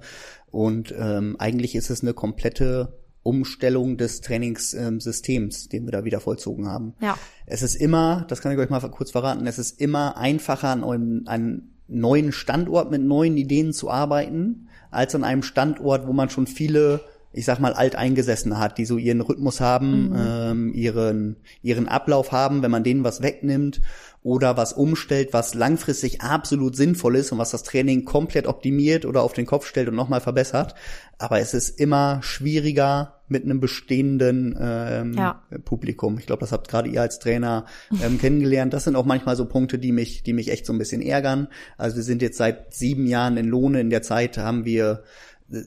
Und ähm, eigentlich ist es eine komplette Umstellung des Trainingssystems, den wir da wieder vollzogen haben. Ja. Es ist immer, das kann ich euch mal kurz verraten, es ist immer einfacher, an einem, einem neuen Standort mit neuen Ideen zu arbeiten, als an einem Standort, wo man schon viele ich sag mal, alteingesessene hat, die so ihren Rhythmus haben, ähm, ihren, ihren Ablauf haben, wenn man denen was wegnimmt oder was umstellt, was langfristig absolut sinnvoll ist und was das Training komplett optimiert oder auf den Kopf stellt und nochmal verbessert. Aber es ist immer schwieriger mit einem bestehenden ähm, Ja. Publikum. Ich glaube, das habt gerade ihr als Trainer ähm, kennengelernt. Das sind auch manchmal so Punkte, die mich, die mich echt so ein bisschen ärgern. Also wir sind jetzt seit sieben Jahren in Lohne. In der Zeit haben wir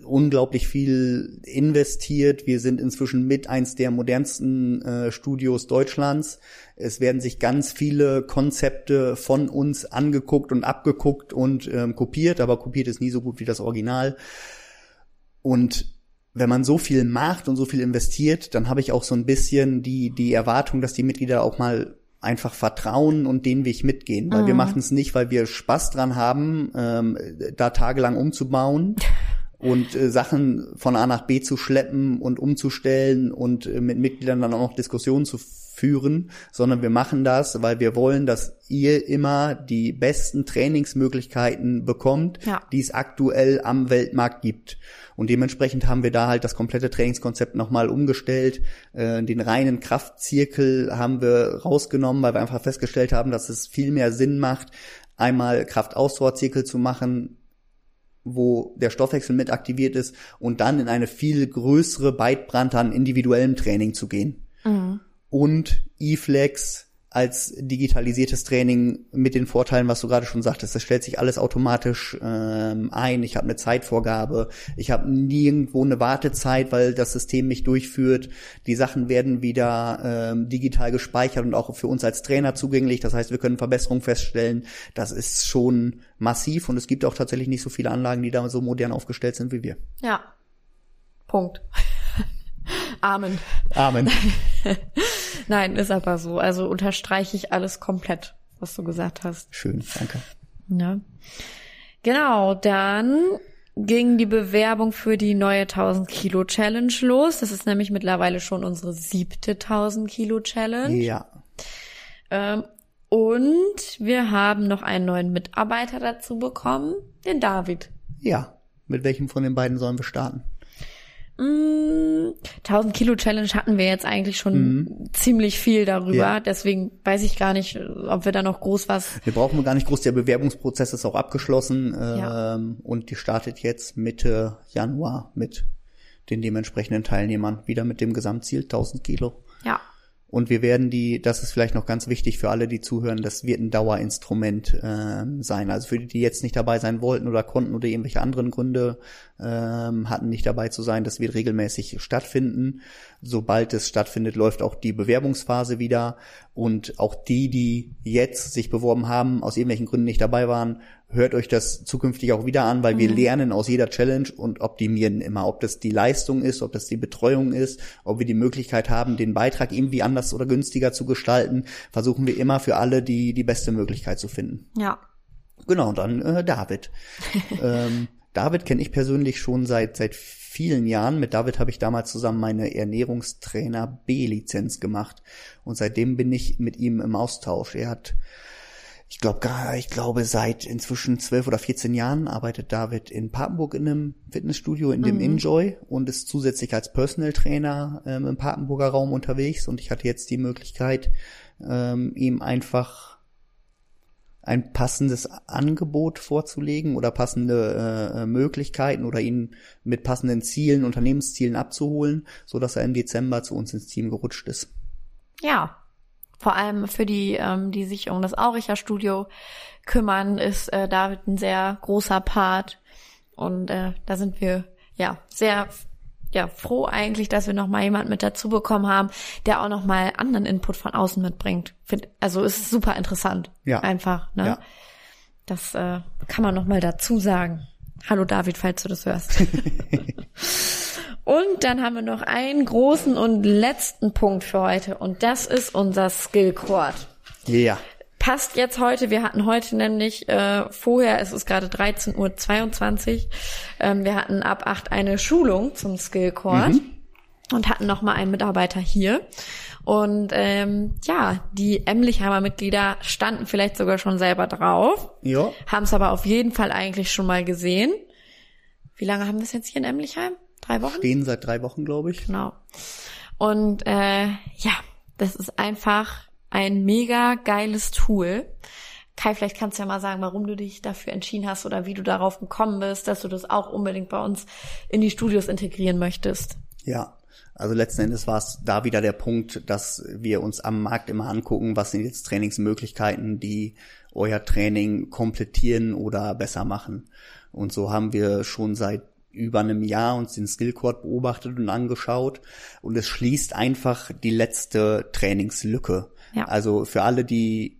unglaublich viel investiert. Wir sind inzwischen mit eins der modernsten äh, Studios Deutschlands. Es werden sich ganz viele Konzepte von uns angeguckt und abgeguckt und ähm, kopiert, aber kopiert ist nie so gut wie das Original. Und wenn man so viel macht und so viel investiert, dann habe ich auch so ein bisschen die, die Erwartung, dass die Mitglieder auch mal einfach vertrauen und den Weg mitgehen. Weil mhm. wir machen es nicht, weil wir Spaß dran haben, ähm, da tagelang umzubauen *laughs* und äh, Sachen von A nach B zu schleppen und umzustellen und äh, mit Mitgliedern dann auch noch Diskussionen zu führen, sondern wir machen das, weil wir wollen, dass ihr immer die besten Trainingsmöglichkeiten bekommt, ja. die es aktuell am Weltmarkt gibt. Und dementsprechend haben wir da halt das komplette Trainingskonzept nochmal umgestellt. Äh, den reinen Kraftzirkel haben wir rausgenommen, weil wir einfach festgestellt haben, dass es viel mehr Sinn macht, einmal Kraftausdauerzirkel zu machen, wo der Stoffwechsel mit aktiviert ist und dann in eine viel größere Beitbrand an individuellem Training zu gehen. Mhm. Und E-Flex als digitalisiertes Training mit den Vorteilen, was du gerade schon sagtest. Das stellt sich alles automatisch ähm, ein. Ich habe eine Zeitvorgabe. Ich habe nirgendwo eine Wartezeit, weil das System mich durchführt. Die Sachen werden wieder ähm, digital gespeichert und auch für uns als Trainer zugänglich. Das heißt, wir können Verbesserungen feststellen. Das ist schon massiv und es gibt auch tatsächlich nicht so viele Anlagen, die da so modern aufgestellt sind wie wir. Ja. Punkt. Amen. Amen. *laughs* Nein, ist aber so. Also unterstreiche ich alles komplett, was du gesagt hast. Schön, danke. Ja. Genau, dann ging die Bewerbung für die neue 1000 Kilo Challenge los. Das ist nämlich mittlerweile schon unsere siebte 1000 Kilo Challenge. Ja. Ähm, und wir haben noch einen neuen Mitarbeiter dazu bekommen, den David. Ja. Mit welchem von den beiden sollen wir starten? 1000 Kilo Challenge hatten wir jetzt eigentlich schon mhm. ziemlich viel darüber. Ja. Deswegen weiß ich gar nicht, ob wir da noch groß was. Wir brauchen gar nicht groß. Der Bewerbungsprozess ist auch abgeschlossen ja. ähm, und die startet jetzt Mitte Januar mit den dementsprechenden Teilnehmern wieder mit dem Gesamtziel 1000 Kilo. Ja. Und wir werden die, das ist vielleicht noch ganz wichtig für alle, die zuhören, das wird ein Dauerinstrument äh, sein. Also für die, die jetzt nicht dabei sein wollten oder konnten oder irgendwelche anderen Gründe ähm, hatten, nicht dabei zu sein, das wird regelmäßig stattfinden. Sobald es stattfindet, läuft auch die Bewerbungsphase wieder. Und auch die, die jetzt sich beworben haben, aus irgendwelchen Gründen nicht dabei waren, hört euch das zukünftig auch wieder an, weil mhm. wir lernen aus jeder Challenge und optimieren immer, ob das die Leistung ist, ob das die Betreuung ist, ob wir die Möglichkeit haben, den Beitrag irgendwie anders oder günstiger zu gestalten, versuchen wir immer für alle die, die beste Möglichkeit zu finden. Ja. Genau, dann äh, David. *laughs* ähm, David kenne ich persönlich schon seit, seit vielen Jahren. Mit David habe ich damals zusammen meine Ernährungstrainer B-Lizenz gemacht und seitdem bin ich mit ihm im Austausch. Er hat ich glaube, ich glaube, seit inzwischen zwölf oder 14 Jahren arbeitet David in Papenburg in einem Fitnessstudio, in dem mhm. Enjoy und ist zusätzlich als Personal Trainer ähm, im Papenburger Raum unterwegs. Und ich hatte jetzt die Möglichkeit, ähm, ihm einfach ein passendes Angebot vorzulegen oder passende äh, Möglichkeiten oder ihn mit passenden Zielen, Unternehmenszielen abzuholen, so dass er im Dezember zu uns ins Team gerutscht ist. Ja, vor allem für die, ähm, die sich um das Auricher Studio kümmern, ist äh, David ein sehr großer Part. Und äh, da sind wir ja sehr ja froh eigentlich, dass wir noch mal jemand mit dazu bekommen haben, der auch noch mal anderen Input von außen mitbringt. Find, also ist super interessant. Ja. Einfach. Ne? Ja. Das äh, kann man noch mal dazu sagen. Hallo David, falls du das hörst. *laughs* *laughs* Und dann haben wir noch einen großen und letzten Punkt für heute und das ist unser Skill Court. Ja. Passt jetzt heute. Wir hatten heute nämlich äh, vorher, es ist gerade 13.22 Uhr, ähm, wir hatten ab 8 eine Schulung zum Skill Court mhm. und hatten noch mal einen Mitarbeiter hier. Und ähm, ja, die Emlichheimer Mitglieder standen vielleicht sogar schon selber drauf. Ja. Haben es aber auf jeden Fall eigentlich schon mal gesehen. Wie lange haben wir es jetzt hier in Emlichheim? Drei Wochen? Stehen seit drei Wochen, glaube ich. Genau. Und äh, ja, das ist einfach ein mega geiles Tool. Kai, vielleicht kannst du ja mal sagen, warum du dich dafür entschieden hast oder wie du darauf gekommen bist, dass du das auch unbedingt bei uns in die Studios integrieren möchtest. Ja, also letzten Endes war es da wieder der Punkt, dass wir uns am Markt immer angucken, was sind jetzt Trainingsmöglichkeiten, die euer Training komplettieren oder besser machen. Und so haben wir schon seit über einem Jahr uns den Skillcord beobachtet und angeschaut und es schließt einfach die letzte Trainingslücke. Ja. Also für alle, die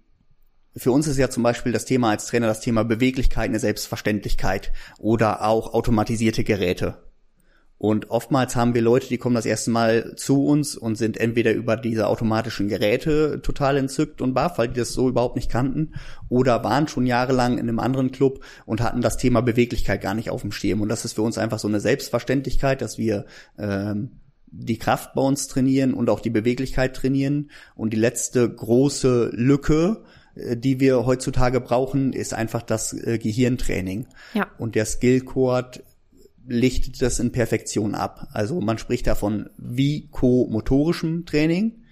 für uns ist ja zum Beispiel das Thema als Trainer das Thema Beweglichkeit eine Selbstverständlichkeit oder auch automatisierte Geräte. Und oftmals haben wir Leute, die kommen das erste Mal zu uns und sind entweder über diese automatischen Geräte total entzückt und baff, weil die das so überhaupt nicht kannten, oder waren schon jahrelang in einem anderen Club und hatten das Thema Beweglichkeit gar nicht auf dem Schirm. Und das ist für uns einfach so eine Selbstverständlichkeit, dass wir ähm, die Kraft bei uns trainieren und auch die Beweglichkeit trainieren. Und die letzte große Lücke, äh, die wir heutzutage brauchen, ist einfach das äh, Gehirntraining. Ja. Und der Skillcord lichtet das in Perfektion ab. Also man spricht davon wie motorischem Training,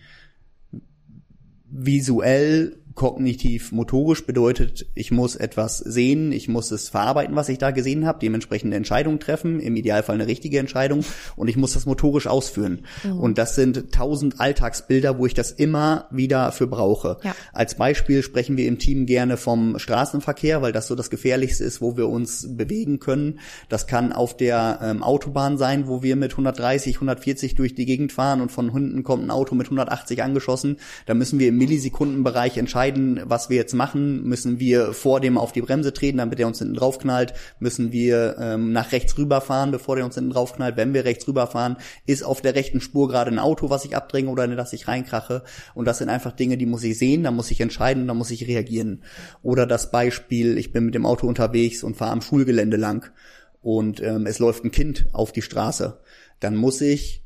visuell kognitiv motorisch bedeutet, ich muss etwas sehen, ich muss es verarbeiten, was ich da gesehen habe, dementsprechend eine Entscheidung treffen, im Idealfall eine richtige Entscheidung und ich muss das motorisch ausführen. Mhm. Und das sind tausend Alltagsbilder, wo ich das immer wieder für brauche. Ja. Als Beispiel sprechen wir im Team gerne vom Straßenverkehr, weil das so das Gefährlichste ist, wo wir uns bewegen können. Das kann auf der ähm, Autobahn sein, wo wir mit 130, 140 durch die Gegend fahren und von Hunden kommt ein Auto mit 180 angeschossen. Da müssen wir im Millisekundenbereich entscheiden, entscheiden, was wir jetzt machen. Müssen wir vor dem auf die Bremse treten, damit er uns hinten drauf knallt? Müssen wir ähm, nach rechts rüberfahren, bevor der uns hinten drauf knallt? Wenn wir rechts rüberfahren, ist auf der rechten Spur gerade ein Auto, was ich abdränge oder in das ich reinkrache? Und das sind einfach Dinge, die muss ich sehen, da muss ich entscheiden, da muss ich reagieren. Oder das Beispiel, ich bin mit dem Auto unterwegs und fahre am Schulgelände lang und ähm, es läuft ein Kind auf die Straße. Dann muss ich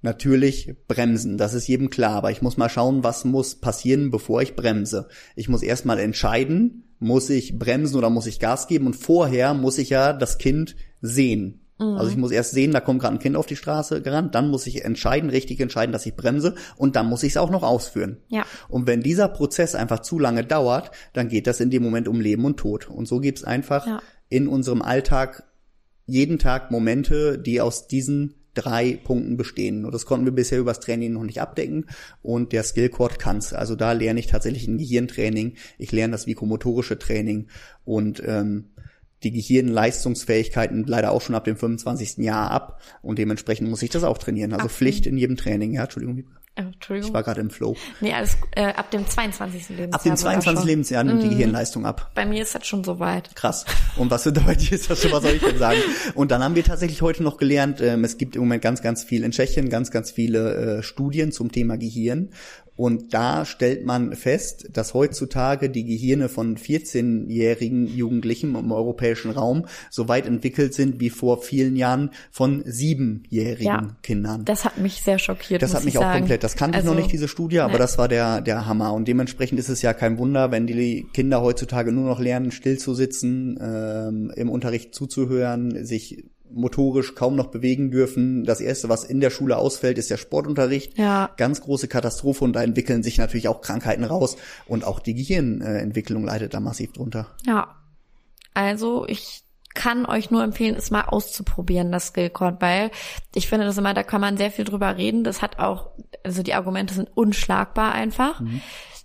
Natürlich bremsen, das ist jedem klar, aber ich muss mal schauen, was muss passieren, bevor ich bremse. Ich muss erstmal entscheiden, muss ich bremsen oder muss ich Gas geben und vorher muss ich ja das Kind sehen. Mhm. Also ich muss erst sehen, da kommt gerade ein Kind auf die Straße gerannt, dann muss ich entscheiden, richtig entscheiden, dass ich bremse und dann muss ich es auch noch ausführen. Ja. Und wenn dieser Prozess einfach zu lange dauert, dann geht das in dem Moment um Leben und Tod. Und so gibt's einfach ja. in unserem Alltag jeden Tag Momente, die aus diesen drei Punkten bestehen. Und das konnten wir bisher übers Training noch nicht abdecken. Und der Skillcord kann's. Also da lerne ich tatsächlich ein Gehirntraining. Ich lerne das vikomotorische Training und ähm, die Gehirnleistungsfähigkeiten leider auch schon ab dem 25. Jahr ab und dementsprechend muss ich das auch trainieren. Also Pflicht in jedem Training. Ja, Entschuldigung. Äh, Entschuldigung. Ich war gerade im Flow. Nee, alles äh, ab dem 22. Lebensjahr. Ab dem 22. Lebensjahr nimmt die mhm. Gehirnleistung ab. Bei mir ist das schon soweit. Krass. Und was *laughs* bei dir ist das schon, was soll ich denn sagen? Und dann haben wir tatsächlich heute noch gelernt, ähm, es gibt im Moment ganz, ganz viel in Tschechien, ganz, ganz viele äh, Studien zum Thema Gehirn. Und da stellt man fest, dass heutzutage die Gehirne von 14-jährigen Jugendlichen im europäischen Raum so weit entwickelt sind wie vor vielen Jahren von siebenjährigen ja, Kindern. Das hat mich sehr schockiert. Das hat mich auch sagen. komplett. Das kannte also, ich noch nicht, diese Studie, aber ne. das war der, der Hammer. Und dementsprechend ist es ja kein Wunder, wenn die Kinder heutzutage nur noch lernen, still zu sitzen, ähm, im Unterricht zuzuhören, sich motorisch kaum noch bewegen dürfen. Das erste, was in der Schule ausfällt, ist der Sportunterricht. Ja. Ganz große Katastrophe und da entwickeln sich natürlich auch Krankheiten raus und auch die Gehirnentwicklung leidet da massiv drunter. Ja. Also ich kann euch nur empfehlen, es mal auszuprobieren, das Skillcord, weil ich finde das immer, da kann man sehr viel drüber reden. Das hat auch, also die Argumente sind unschlagbar einfach. Mhm.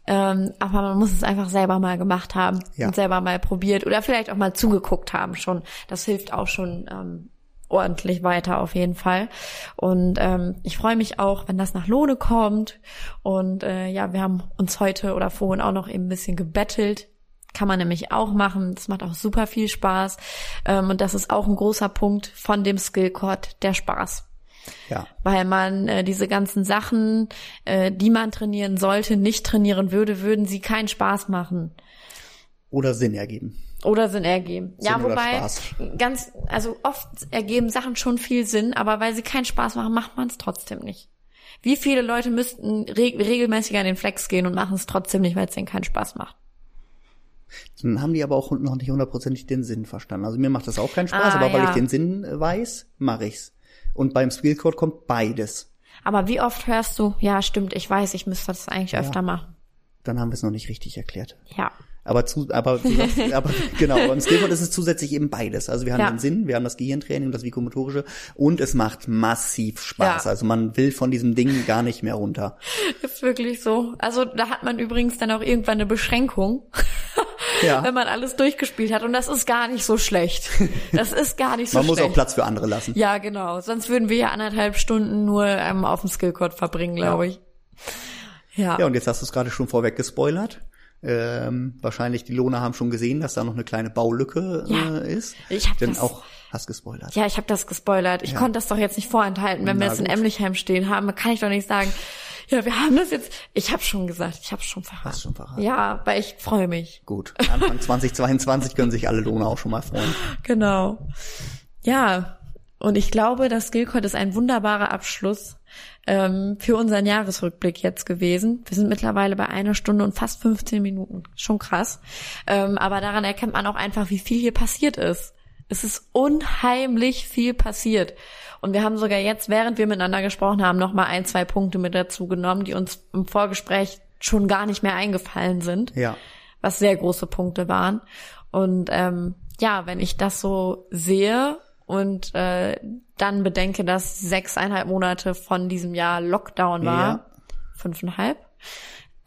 Ähm, aber man muss es einfach selber mal gemacht haben ja. und selber mal probiert oder vielleicht auch mal zugeguckt haben schon. Das hilft auch schon ähm, ordentlich weiter auf jeden Fall. Und ähm, ich freue mich auch, wenn das nach Lohne kommt. Und äh, ja, wir haben uns heute oder vorhin auch noch eben ein bisschen gebettelt. Kann man nämlich auch machen. Das macht auch super viel Spaß. Ähm, und das ist auch ein großer Punkt von dem Skillcord, der Spaß. Ja. Weil man äh, diese ganzen Sachen, äh, die man trainieren sollte, nicht trainieren würde, würden sie keinen Spaß machen. Oder Sinn ergeben. Oder Sinn ergeben. Sinn ja, wobei ganz, also oft ergeben Sachen schon viel Sinn, aber weil sie keinen Spaß machen, macht man es trotzdem nicht. Wie viele Leute müssten re regelmäßig an den Flex gehen und machen es trotzdem nicht, weil es denen keinen Spaß macht? Dann haben die aber auch noch nicht hundertprozentig den Sinn verstanden. Also mir macht das auch keinen Spaß, ah, aber ja. weil ich den Sinn weiß, mache ich's. Und beim Skillcode kommt beides. Aber wie oft hörst du, ja, stimmt, ich weiß, ich müsste das eigentlich ja. öfter machen. Dann haben wir es noch nicht richtig erklärt. Ja. Aber zu, aber, *laughs* aber genau, beim Skateboard ist es zusätzlich eben beides. Also wir haben ja. den Sinn, wir haben das Gehirntraining, das Vikomotorische und es macht massiv Spaß. Ja. Also man will von diesem Ding gar nicht mehr runter. *laughs* Ist wirklich so. Also da hat man übrigens dann auch irgendwann eine Beschränkung. *laughs* Ja. wenn man alles durchgespielt hat. Und das ist gar nicht so schlecht. Das ist gar nicht so Man schlecht. muss auch Platz für andere lassen. Ja, genau. Sonst würden wir ja anderthalb Stunden nur ähm, auf dem Skillcode verbringen, glaube ich. Ja. Ja, und jetzt hast du es gerade schon vorweg gespoilert. Ähm, wahrscheinlich die Lohner haben schon gesehen, dass da noch eine kleine Baulücke Ja. äh, ist. Ich hab Denn das- auch hast gespoilert. Ja, ich habe das gespoilert. Ich Ja. konnte das doch jetzt nicht vorenthalten. Wenn wir Na jetzt in gut. Emlichheim stehen haben, kann ich doch nicht sagen, ja, wir haben das jetzt. Ich habe schon gesagt, ich habe schon verraten. Hast schon verraten. Ja, weil ich freue mich. Gut. Anfang *laughs* 2022 können sich alle Lohner auch schon mal freuen. Genau. Ja, und ich glaube, das Skillcode ist ein wunderbarer Abschluss ähm, für unseren Jahresrückblick jetzt gewesen. Wir sind mittlerweile bei einer Stunde und fast 15 Minuten. Schon krass. Ähm, aber daran erkennt man auch einfach, wie viel hier passiert ist. Es ist unheimlich viel passiert. Und wir haben sogar jetzt, während wir miteinander gesprochen haben, noch mal ein, zwei Punkte mit dazu genommen, die uns im Vorgespräch schon gar nicht mehr eingefallen sind Ja. was sehr große Punkte waren. Und ähm, ja, wenn ich das so sehe und äh, dann bedenke, dass sechseinhalb Monate von diesem Jahr Lockdown war, Ja. fünfeinhalb,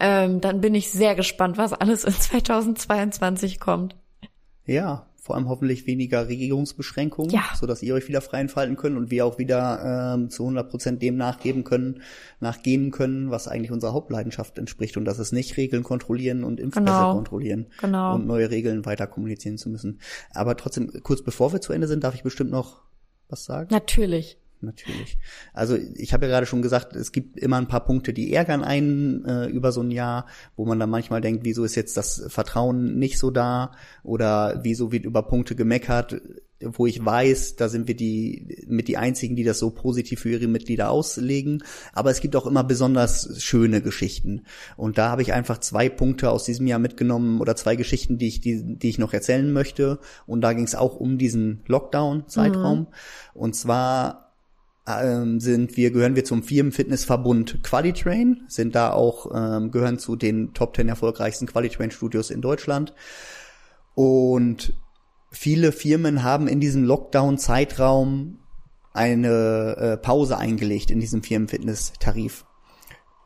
ähm, dann bin ich sehr gespannt, was alles in *laughs* 2022 kommt. Ja, vor allem hoffentlich weniger Regierungsbeschränkungen, Ja. sodass ihr euch wieder frei entfalten könnt und wir auch wieder ähm, zu 100 Prozent dem nachgeben können, nachgehen können, was eigentlich unserer Hauptleidenschaft entspricht und das ist nicht Regeln kontrollieren und Impfpässe Genau. kontrollieren Genau. und neue Regeln weiter kommunizieren zu müssen. Aber trotzdem, kurz bevor wir zu Ende sind, darf ich bestimmt noch was sagen? Natürlich. Natürlich. Also ich habe ja gerade schon gesagt, es gibt immer ein paar Punkte, die ärgern einen äh, über so ein Jahr, wo man dann manchmal denkt, wieso ist jetzt das Vertrauen nicht so da oder wieso wird über Punkte gemeckert, wo ich weiß, da sind wir die mit die einzigen, die das so positiv für ihre Mitglieder auslegen. Aber es gibt auch immer besonders schöne Geschichten. Und da habe ich einfach zwei Punkte aus diesem Jahr mitgenommen oder zwei Geschichten, die ich, die, die ich noch erzählen möchte. Und da ging es auch um diesen Lockdown-Zeitraum. Und zwar ähm, sind wir, gehören wir zum Firmenfitnessverbund Qualitrain, sind da auch, ähm, gehören zu den Top 10 erfolgreichsten Qualitrain Studios in Deutschland. Und viele Firmen haben in diesem Lockdown-Zeitraum eine äh, Pause eingelegt in diesem Firmenfitness-Tarif.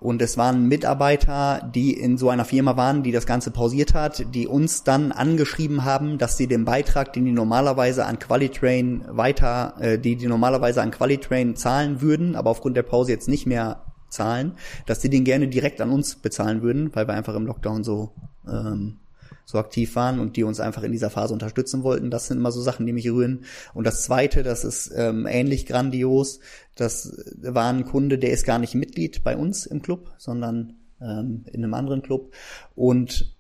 Und es waren Mitarbeiter, die in so einer Firma waren, die das Ganze pausiert hat, die uns dann angeschrieben haben, dass sie den Beitrag, den die normalerweise an Qualitrain weiter, äh, die die normalerweise an Qualitrain zahlen würden, aber aufgrund der Pause jetzt nicht mehr zahlen, dass sie den gerne direkt an uns bezahlen würden, weil wir einfach im Lockdown so ähm, so aktiv waren und die uns einfach in dieser Phase unterstützen wollten. Das sind immer so Sachen, die mich rühren. Und das Zweite, das ist ähm, ähnlich grandios. Das war ein Kunde, der ist gar nicht Mitglied bei uns im Club, sondern ähm, in einem anderen Club und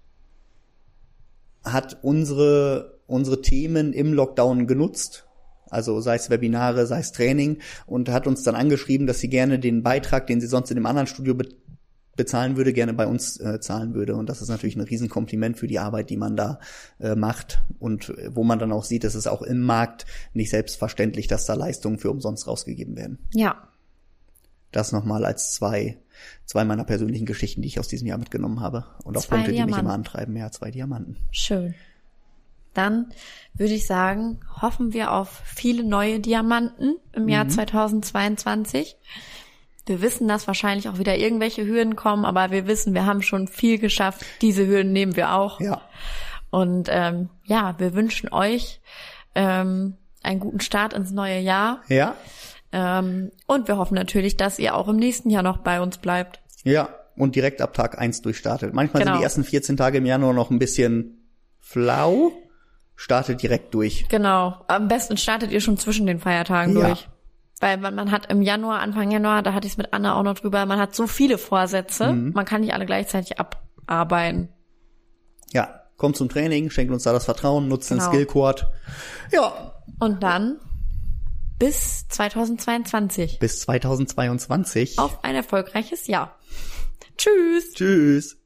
hat unsere unsere Themen im Lockdown genutzt. Also sei es Webinare, sei es Training und hat uns dann angeschrieben, dass sie gerne den Beitrag, den sie sonst in dem anderen Studio bezahlen würde, gerne bei uns äh, zahlen würde. Und das ist natürlich ein Riesenkompliment für die Arbeit, die man da äh, macht und äh, wo man dann auch sieht, es ist auch im Markt nicht selbstverständlich, dass da Leistungen für umsonst rausgegeben werden. Ja. Das nochmal als zwei, zwei meiner persönlichen Geschichten, die ich aus diesem Jahr mitgenommen habe. Und auch Zwei Punkte, die mich Diamanten. immer antreiben. Ja, zwei Diamanten. Schön. Dann würde ich sagen, hoffen wir auf viele neue Diamanten im Jahr 2022. Wir wissen, dass wahrscheinlich auch wieder irgendwelche Hürden kommen, aber wir wissen, wir haben schon viel geschafft. Diese Hürden nehmen wir auch. Ja. Und ähm, ja, wir wünschen euch ähm, einen guten Start ins neue Jahr. Ja. Ähm, und wir hoffen natürlich, dass ihr auch im nächsten Jahr noch bei uns bleibt. Ja. Und direkt ab Tag eins durchstartet. Manchmal Genau. sind die ersten 14 Tage im Januar noch ein bisschen flau. Startet direkt durch. Genau. Am besten startet ihr schon zwischen den Feiertagen Ja. durch. Weil man, man hat im Januar, Anfang Januar, da hatte ich es mit Anna auch noch drüber, man hat so viele Vorsätze, man kann nicht alle gleichzeitig abarbeiten. Ja. Kommt zum Training, schenkt uns da das Vertrauen, nutzt den Genau. Skillcord. Ja. Und dann bis 2022 Bis 2022. auf ein erfolgreiches Jahr. Tschüss! Tschüss.